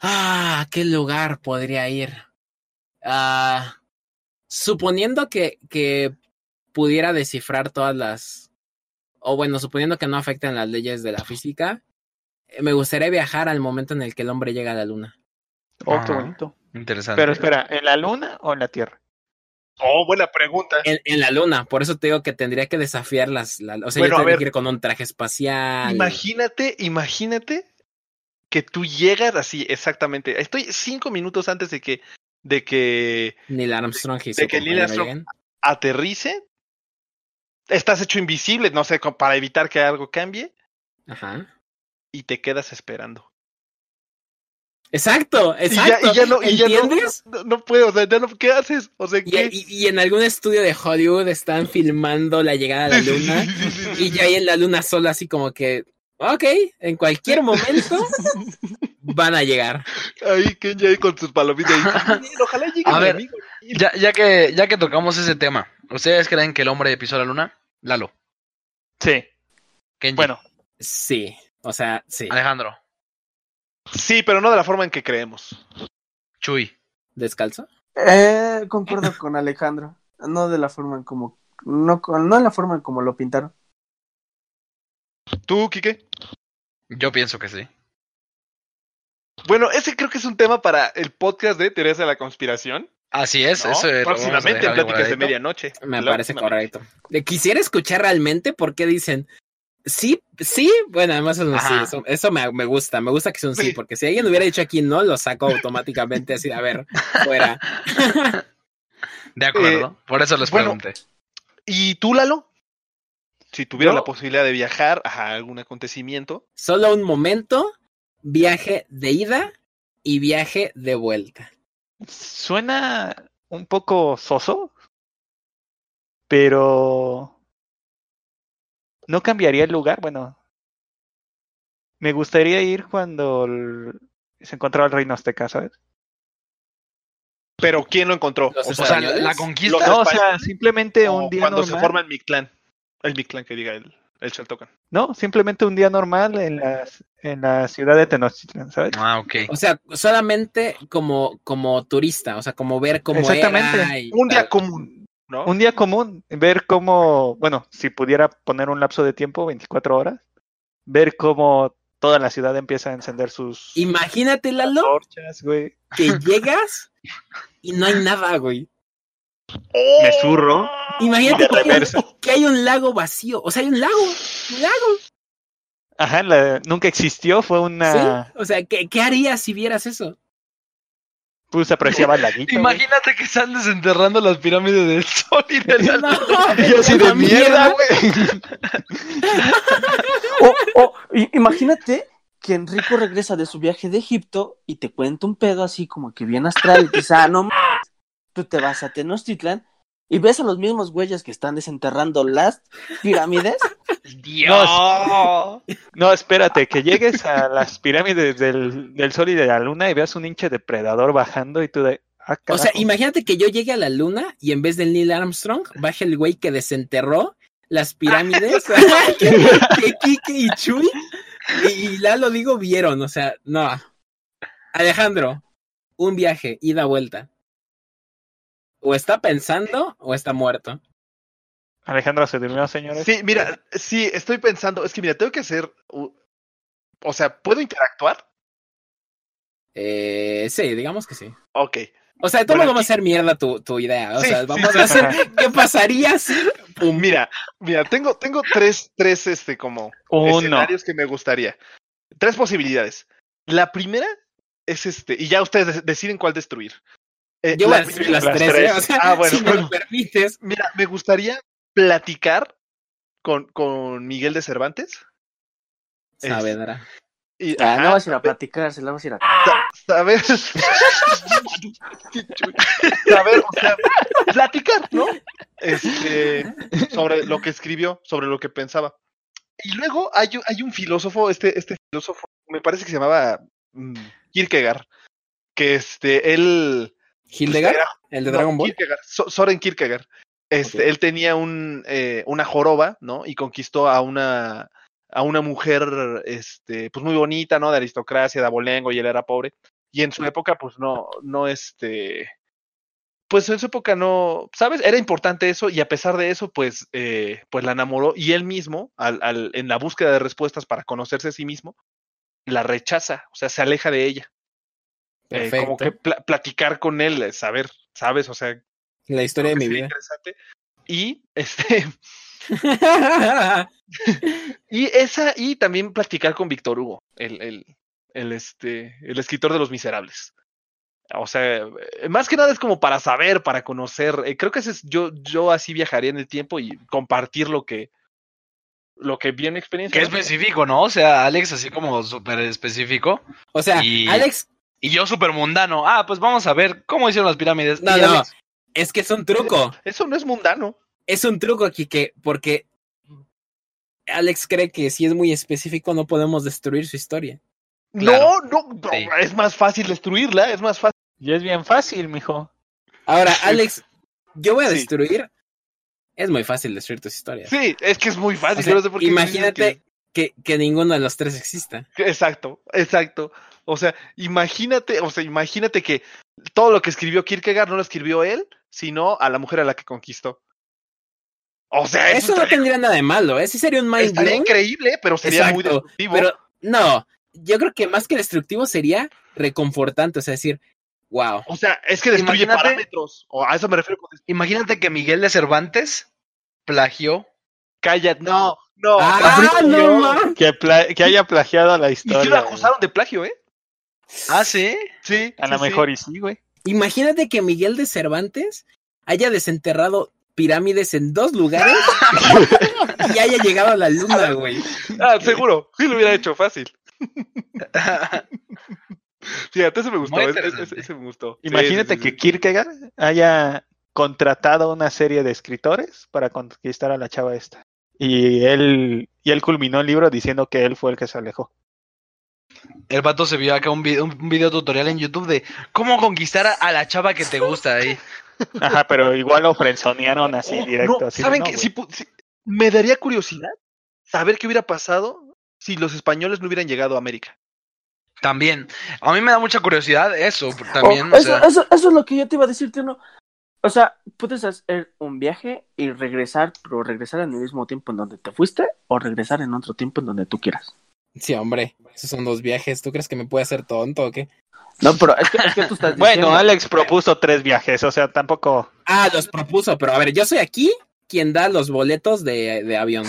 ah, ¿qué lugar podría ir? Ah, suponiendo que, que pudiera descifrar todas las, o bueno, suponiendo que no afecten las leyes de la física, eh, me gustaría viajar al momento en el que el hombre llega a la luna. Oh, qué Ajá. bonito. Interesante. Pero espera, ¿en la luna o en la Tierra? Oh, buena pregunta. En, en la luna, por eso te digo que tendría que desafiar las, la- o sea, Bueno, yo tendría ver. que ir con un traje espacial. Imagínate, imagínate que tú llegas así, exactamente. Estoy cinco minutos antes de que, de que Neil Armstrong de que Neil Armstrong- aterrice. Estás hecho invisible, no sé, para evitar que algo cambie. Ajá. Y te quedas esperando. Exacto, Y ya, exacto. y ya no, y ya no, ¿Entiendes? no, no puedo, o sea, ya no, ¿qué haces? O sea, Y, ¿qué? y- y en algún estudio de Hollywood están filmando la llegada a la luna y ya hay en la luna solo así como que, ok, en cualquier momento <laughs> van a llegar. Ahí, Ken ya ahí con sus palomitas. ahí. Bien, <laughs> Ojalá llegue A mi ver, amigo. Ya, ya, que, ya que tocamos ese tema, ¿ustedes creen que el hombre pisó la luna? Lalo. Sí. Kenji. Bueno, Sí, o sea, sí. Alejandro. Sí, pero no de la forma en que creemos. Chuy. ¿Descalzo? Eh, concuerdo <laughs> con Alejandro. No de la forma en como no, con- no en la forma en como lo pintaron. ¿Tú, Quique? Yo pienso que sí. Bueno, ese creo que es un tema para el podcast de Teorías de la Conspiración. Así es, ¿no? eso Próximamente en Pláticas de. Medianoche. Me parece correcto. Le quisiera escuchar realmente por qué dicen sí, sí. Bueno, además es un sí, eso, eso me, me gusta. Me gusta que sea un sí, Sí. porque si alguien hubiera dicho aquí no, lo saco automáticamente así, a ver, fuera. <laughs> De acuerdo, por eso les bueno, pregunté. ¿Y tú, Lalo? Si tuvieras Yo- la posibilidad de viajar a algún acontecimiento. Solo un momento, viaje de ida y viaje de vuelta. Suena un poco soso, pero no cambiaría el lugar. Bueno, me gustaría ir cuando el- se encontraba el reino azteca, ¿sabes? Pero ¿quién lo encontró? Los O sea, la conquista. No, o sea, simplemente o un día cuando se forma el Mictlán. El Mictlán que diga el, el Xaltocan. No, simplemente un día normal en la, en la ciudad de Tenochtitlan, ¿sabes? Ah, ok. O sea, solamente como, como turista, o sea, como ver cómo Exactamente. era. y Un día tal. común, ¿no? Un día común, ver cómo, bueno, si pudiera poner un lapso de tiempo, 24 horas, ver cómo toda la ciudad empieza a encender sus Imagínate, Lalo, torchas, güey. que llegas y no hay nada, güey. Me zurro. Imagínate que hay, un, <laughs> que hay un lago vacío. O sea, hay un lago. Un lago. Ajá, la- nunca existió, fue una... ¿Sí? O sea, ¿qué, qué harías si vieras eso? Pues apreciaba el laguito. Imagínate que están desenterrando las pirámides del sol y <laughs> de la No, Yo así de mierda, güey. <laughs> O, o, i- imagínate que Enrico regresa de su viaje de Egipto y te cuenta un pedo así como que bien astral y te dice, ah, no mames". Tú te vas a Tenochtitlan y ves a los mismos güeyes que están desenterrando las pirámides. Dios. <laughs> No, espérate, que llegues a las pirámides del, del sol y de la luna y veas un hinche depredador bajando y tú de... Ah, O sea, imagínate que yo llegue a la luna y en vez del Neil Armstrong, baje el güey que desenterró las pirámides <laughs> <laughs> que, que Kike y Chuy y, y Lalo digo vieron. O sea, no. Alejandro, un viaje, ida vuelta. O está pensando o está muerto. Alejandro se durmió, señores. Sí, mira, sí, estoy pensando, es que mira, tengo que hacer, o sea, ¿puedo interactuar? Eh, sí, digamos que sí. Ok. O sea, todo Bueno, vamos a hacer mierda tu, tu idea. O Sí, sea, <laughs> vamos sí. a hacer. ¿Qué pasaría si? Pum. Mira, mira, tengo, tengo tres, tres, este, como Uno. escenarios que me gustaría. Tres posibilidades. La primera es este, y ya ustedes de- deciden cuál destruir. Eh, Yo voy a las las tres, ¿eh? tres. O sea, Ah, bueno, si me bueno. lo <laughs> permites. Mira, me gustaría platicar con, con Miguel de Cervantes. Saavedra. Y, Ah, ajá, no vas a ir a platicar, se la vas a ir a... sa- saber, <laughs> saber, o sea, platicar, ¿no? Este, sobre lo que escribió, sobre lo que pensaba. Y luego hay, un- hay un filósofo, este, este filósofo, me parece que se llamaba mm, Kierkegaard, que este, él... Hildegard, era- el de no, Dragon Ball. Kierkegaard, Soren Kierkegaard. Este. Él tenía un, eh, una joroba, ¿no? Y conquistó a una, a una mujer, este, pues muy bonita, ¿no? De aristocracia, de abolengo, y él era pobre. Y en su época, pues no, no, este, pues en su época no, ¿sabes? Era importante eso y a pesar de eso, pues, eh, pues la enamoró y él mismo, al, al, en la búsqueda de respuestas para conocerse a sí mismo, la rechaza, o sea, se aleja de ella. Eh, como que platicar con él, eh, saber, ¿sabes? O sea, La historia de mi vida. interesante. Y <laughs> este, <laughs> y esa, y también platicar con Víctor Hugo, el, el, el, este, el escritor de Los Miserables. O sea, eh, más que nada es como para saber, para conocer. eh, creo que ese es, yo, yo así viajaría en el tiempo y compartir lo que, lo que vi en mi experiencia. Qué ¿no? específico, ¿no? O sea, Alex así como súper específico. o sea, Y- Alex, Y yo súper mundano. Ah, pues vamos a ver cómo hicieron las pirámides. no, no, es que es un truco. Eso no es mundano. Es un truco aquí que, porque Alex cree que si es muy específico no podemos destruir su historia. Claro. No, no, Sí. es más fácil destruirla, es más fácil. Y es bien fácil, mijo. Ahora, Alex, yo voy a Sí. destruir. Es muy fácil destruir tus historias. Sí, es que es muy fácil. O sea, yo no sé por qué dicen imagínate que, que ninguno de los tres exista. Exacto, exacto. O sea, imagínate, o sea, imagínate que todo lo que escribió Kierkegaard no lo escribió él, sino a la mujer a la que conquistó. O sea, eso, Eso no tendría nada de malo, ¿eh? Sí sería un mind estaría blown. increíble, pero sería muy destructivo. Pero no, yo creo que más que destructivo sería reconfortante, o sea, decir, wow. O sea, es que destruye Imagínate- parámetros. O a eso me refiero con Imagínate que Miguel de Cervantes plagió. Calla, no, no. Ah, no. Que, haya plagiado la Y historia. sí lo acusaron de plagio, ¿eh? Ah, sí. Sí. A sí, lo sí. mejor y sí, güey. Imagínate que Miguel de Cervantes haya desenterrado pirámides en dos lugares y haya llegado a la luna, güey. Ah, seguro. Sí lo hubiera hecho fácil. Fíjate, ese me gustó. Ese- me gustó. Sí, Imagínate sí, sí, que sí. Kierkegaard haya contratado una serie de escritores para conquistar a la chava esta. Y él, y él culminó el libro diciendo que él fue el que se alejó. El vato se vio acá un video, un video tutorial en YouTube de cómo conquistar a, a la chava que te gusta ahí. Ajá, pero igual lo frenzonearon así Oh, directo. no, así ¿Saben no. Si si- me daría curiosidad saber qué hubiera pasado si los españoles no hubieran llegado a América. También. A mí me da mucha curiosidad eso. También, Oh, o eso, sea, eso, eso es lo que yo te iba a decir, tío. no. O sea, puedes hacer un viaje y regresar, pero regresar en el mismo tiempo en donde te fuiste o regresar en otro tiempo en donde tú quieras. Sí, hombre, esos son dos viajes. ¿Tú crees que me puede hacer tonto o qué? No, pero es que, es que tú estás diciendo. Bueno, Alex propuso tres viajes, o sea, tampoco. Ah, los propuso, pero a ver, yo soy aquí quien da los boletos de, de avión.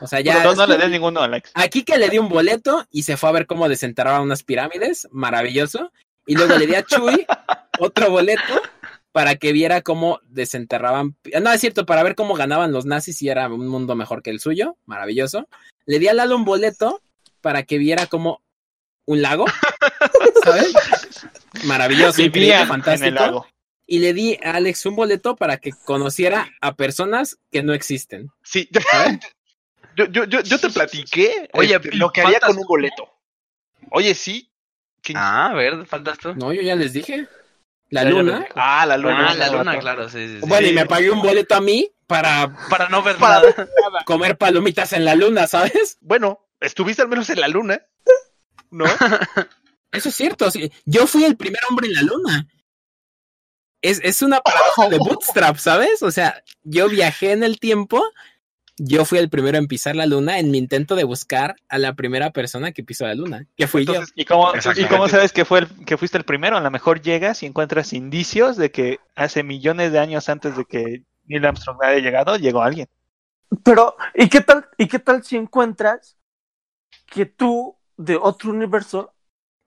O sea, ya. no, no le des ninguno, Alex. Aquí que le di un boleto y se fue a ver cómo desenterraban unas pirámides, maravilloso. Y luego le di a Chuy <laughs> otro boleto para que viera cómo desenterraban. No, es cierto, para ver cómo ganaban los nazis y era un mundo mejor que el suyo, maravilloso. Le di a Lalo un boleto para que viera como un lago, <laughs> ¿sabes? Maravilloso, increíble, Vivían en fantástico. el lago. Y le di a Alex un boleto para que conociera a personas que no existen. Sí, ¿sabes? <laughs> yo, yo, yo, yo te platiqué Oye, este, lo que haría con un boleto. Oye, sí. ¿Qué- Ah, a ver, faltas tú. No, yo ya les dije. La Ya, luna. Ah, la luna. Ah, la luna, claro, sí, sí, sí. Bueno, y me pagué un boleto a mí para Para no ver Para- nada. comer palomitas en la luna, ¿sabes? Bueno, estuviste al menos en la luna. ¿No? <laughs> Eso es cierto. sí. Yo fui el primer hombre en la luna. Es, es una paradoja de bootstrap, ¿sabes? O sea, yo viajé en el tiempo. Yo fui el primero en pisar la luna en mi intento de buscar a la primera persona que pisó la luna, que fui yo. Entonces, ¿Y cómo, ¿Y cómo sabes que, fue el, que fuiste el primero? A lo mejor llegas y encuentras indicios de que hace millones de años antes de que Neil Armstrong haya llegado, llegó alguien. Pero, ¿y qué tal, y qué tal si encuentras que tú, de otro universo,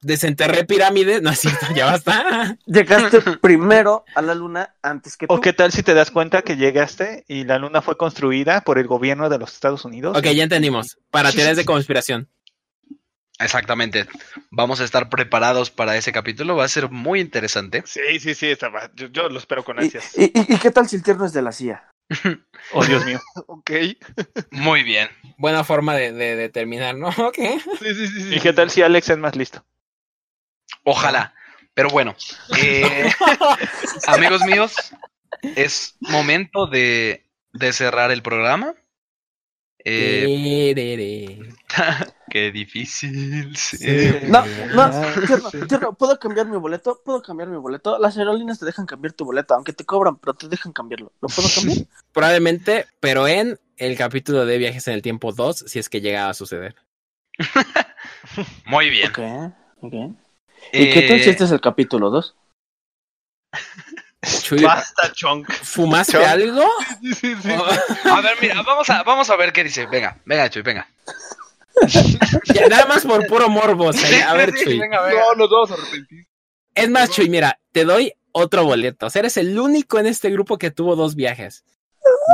Desenterré pirámides. No es cierto, ya basta. llegaste <laughs> primero a la luna antes que tú? ¿O qué tal si te das cuenta que llegaste y la luna fue construida por el gobierno de los Estados Unidos? Ok, ya entendimos. Para teorías de conspiración. Exactamente. Vamos a estar preparados para ese capítulo. Va a ser muy interesante. sí, sí, sí. estaba- Yo, yo lo espero con ¿Y, ansias. y, y- y qué tal si el tierno es de la CIA? <laughs> Oh, Dios mío. <laughs> Ok. Muy bien. Buena forma de, de, de terminar, ¿no? <laughs> Ok. Sí, sí, sí, sí. ¿Y qué tal si Alex es más listo? Ojalá. Pero bueno, eh, amigos míos, es momento de, de cerrar el programa. Eh. Qué difícil. sí. No, no, Ah, tierno, tierno, ¿puedo cambiar mi boleto? ¿Puedo cambiar mi boleto? Las aerolíneas te dejan cambiar tu boleto, aunque te cobran, pero te dejan cambiarlo. ¿Lo puedo cambiar? Probablemente, pero en el capítulo de Viajes en el Tiempo 2, si es que llega a suceder. <laughs> Muy bien. Ok, ok. ¿Y qué tal si Eh, este es el capítulo 2? <laughs> Chuy, Basta, Chonk. ¿fumaste algo? <laughs> Sí, sí, sí. A ver, mira, vamos a, vamos a ver qué dice. Venga, venga, Chuy, venga. <laughs> Ya, nada más por puro morbo. o sea, a ver, Sí, Chuy. venga, venga. No, nos vamos a arrepentir. Es más, Chuy, mira, te doy otro boleto. O sea, eres el único en este grupo que tuvo dos viajes.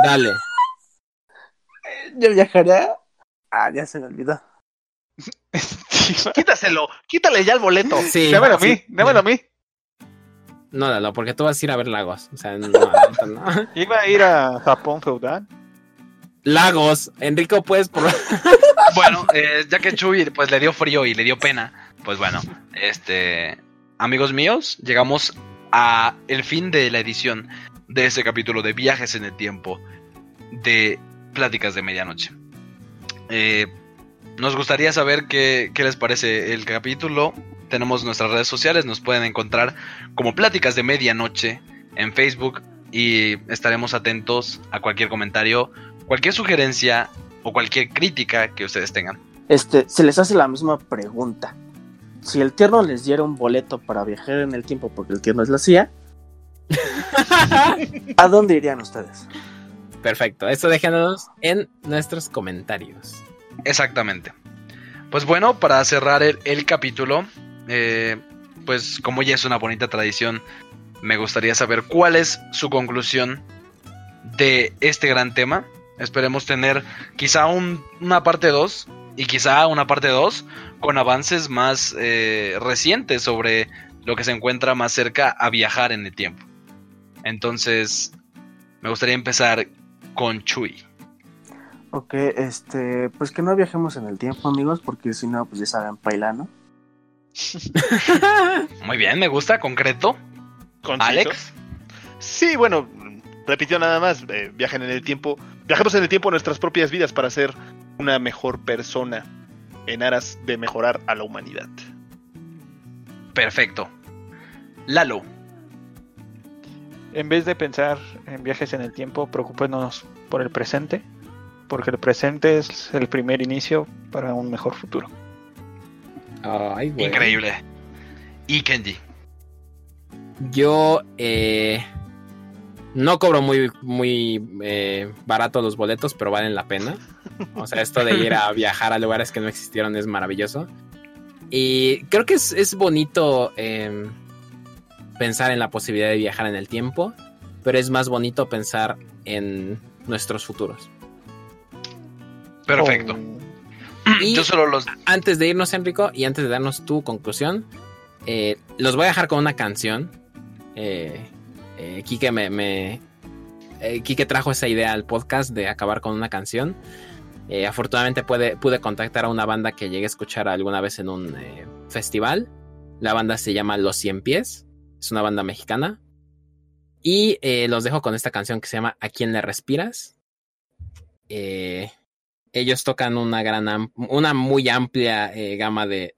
Dale. ¿Yo viajaré? Ah, ya se me olvidó. <laughs> Quítaselo. Quítale ya el boleto. Sí. Dámelo a mí, sí. dámelo a mí. No, no, no, porque tú vas a ir a ver lagos. O sea, no, no, no. Iba a ir a Japón feudal. Lagos. Enrico, puedes por... <laughs> Bueno, eh, ya que Chuy pues le dio frío y le dio pena, pues bueno, este amigos míos, llegamos a el fin de la edición de este capítulo de Viajes en el Tiempo de Pláticas de Medianoche. Eh, nos gustaría saber qué, qué les parece el capítulo. Tenemos nuestras redes sociales, nos pueden encontrar como Pláticas de Medianoche en Facebook, y estaremos atentos a cualquier comentario, cualquier sugerencia o cualquier crítica que ustedes tengan. Este, se les hace la misma pregunta. Si el tierno les diera un boleto para viajar en el tiempo, porque el tierno es la CIA, <laughs> ¿a dónde irían ustedes? Perfecto, eso déjanos en nuestros comentarios. Exactamente. Pues bueno, para cerrar el, el capítulo, eh, pues como ya es una bonita tradición, me gustaría saber cuál es su conclusión de este gran tema. Esperemos tener quizá un- una parte 2 y quizá una parte 2 con avances más eh, recientes sobre lo que se encuentra más cerca a viajar en el tiempo. Entonces, me gustaría empezar con Chuy. Ok, este, pues que no viajemos en el tiempo, amigos, porque si no, pues ya saben, paila, ¿no? <laughs> Muy bien, me gusta, concreto. Alex. Sí, bueno, repitió nada más. eh, viajen en el tiempo. Viajemos en el tiempo nuestras propias vidas para ser una mejor persona en aras de mejorar a la humanidad. Perfecto. Lalo. En vez de pensar en viajes en el tiempo, preocupémonos por el presente, porque el presente es el primer inicio para un mejor futuro. Ay, güey. Increíble. Y Kenji. Yo eh, no cobro muy, muy eh, barato los boletos, pero valen la pena. O sea, esto de ir a <laughs> viajar a lugares que no existieron es maravilloso. Y creo que es, es bonito eh, pensar en la posibilidad de viajar en el tiempo, pero es más bonito pensar en nuestros futuros. Perfecto. Oh, Y- Yo solo los. Antes de irnos, Enrico, y antes de darnos tu conclusión, eh, los voy a dejar con una canción. Eh, eh, Quique me, eh, Quique trajo esa idea al podcast de acabar con una canción. Eh, afortunadamente pude, pude contactar a una banda que llegué a escuchar alguna vez en un eh, festival. La banda se llama Los Cien Pies. Es una banda mexicana. Y los dejo con esta canción que se llama ¿A quién le respiras? Ellos tocan una gran, una muy amplia gama de,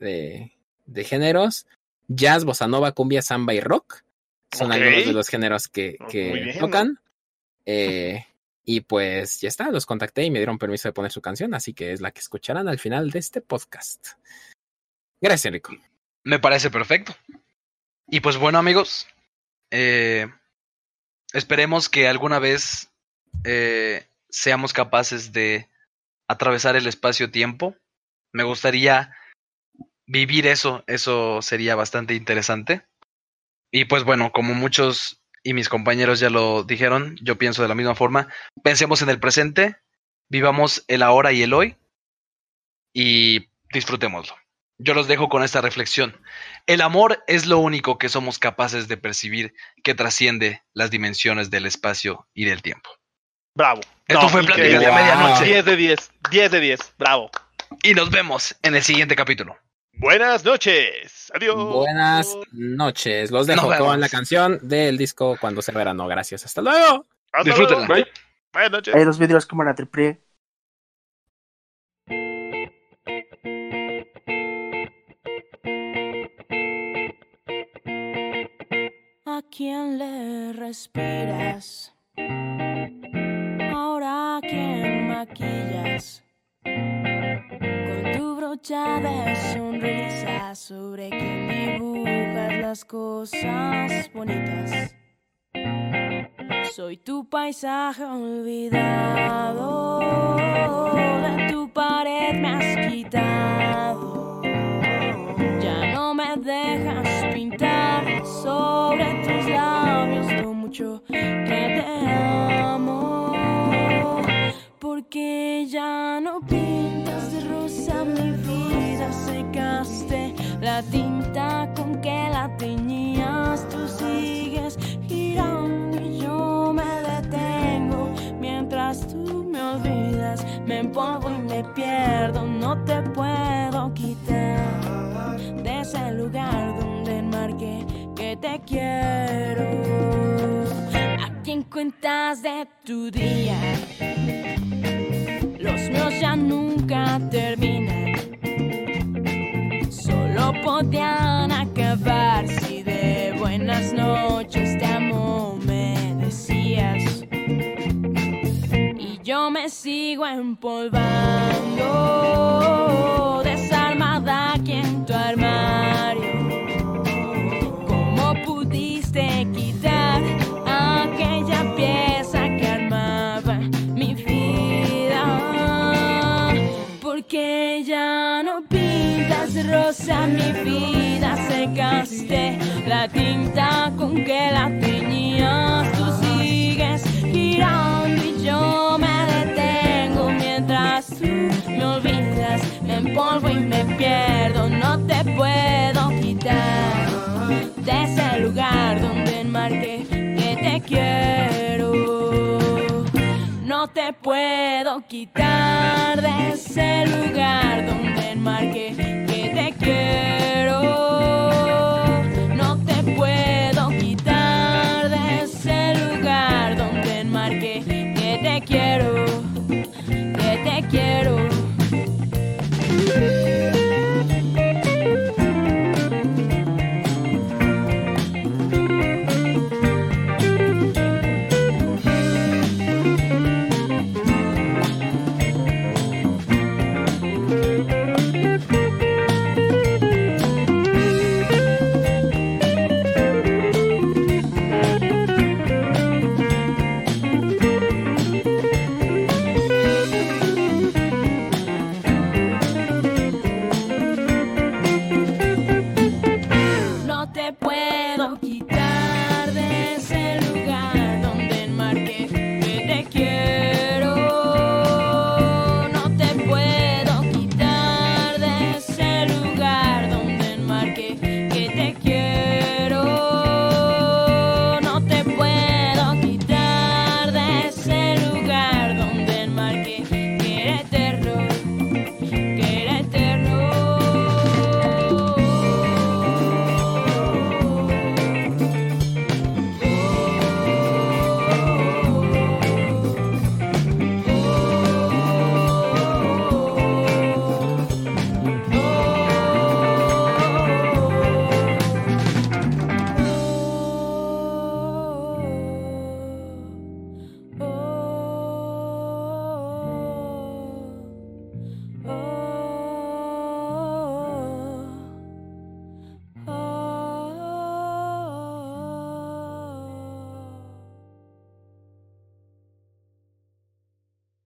de géneros. Jazz, bossa nova, cumbia, samba y rock. Son algunos de los géneros que, que bien. tocan. <laughs> Eh, y pues ya está, los contacté y me dieron permiso de poner su canción, así que es la que escucharán al final de este podcast. Gracias, Enrico. Me parece perfecto. Y pues bueno, amigos. eh, esperemos que alguna vez eh, seamos capaces de atravesar el espacio-tiempo. Me gustaría vivir eso. Eso sería bastante interesante. Y pues bueno, como muchos y mis compañeros ya lo dijeron, yo pienso de la misma forma. Pensemos en el presente, vivamos el ahora y el hoy y disfrutémoslo. Yo los dejo con esta reflexión. El amor es lo único que somos capaces de percibir que trasciende las dimensiones del espacio y del tiempo. Bravo. Esto fue Pláticas de Medianoche. 10 de 10. 10 de 10. Bravo. Y nos vemos en el siguiente capítulo. Buenas noches. Adiós. Buenas noches. Los dejo con la canción del disco Cuando sea verano. Gracias. Hasta luego. Hasta Disfrútenla. luego. Buenas noches. Ahí los vidrios cámara triple. ¿A quién le respiras? Ahora a quién maquillas? De sonrisa sobre quien dibujas las cosas bonitas. Soy tu paisaje olvidado, de tu pared me has quitado. Ya no me dejas pintar sobre tus labios lo mucho que te amo. Porque ya no pintas la tinta con que la teñías. Tú sigues girando y yo me detengo mientras tú me olvidas. Me pongo y me pierdo, no te puedo quitar de ese lugar donde enmarqué que te quiero. ¿A quién cuentas de tu día? Los míos ya nunca terminan podían acabar si de buenas noches te amo me decías. Y yo me sigo empolvando, desarmada aquí en tu armario. Rosa mi vida, secaste la tinta con que la teñías. Tú sigues girando y yo me detengo mientras tú me olvidas, me empolvo y me pierdo. No te puedo quitar de ese lugar donde enmarqué que te quiero. No te puedo quitar de ese lugar donde marqué que te quiero. No te puedo quitar de ese lugar donde marqué que te quiero, que te quiero.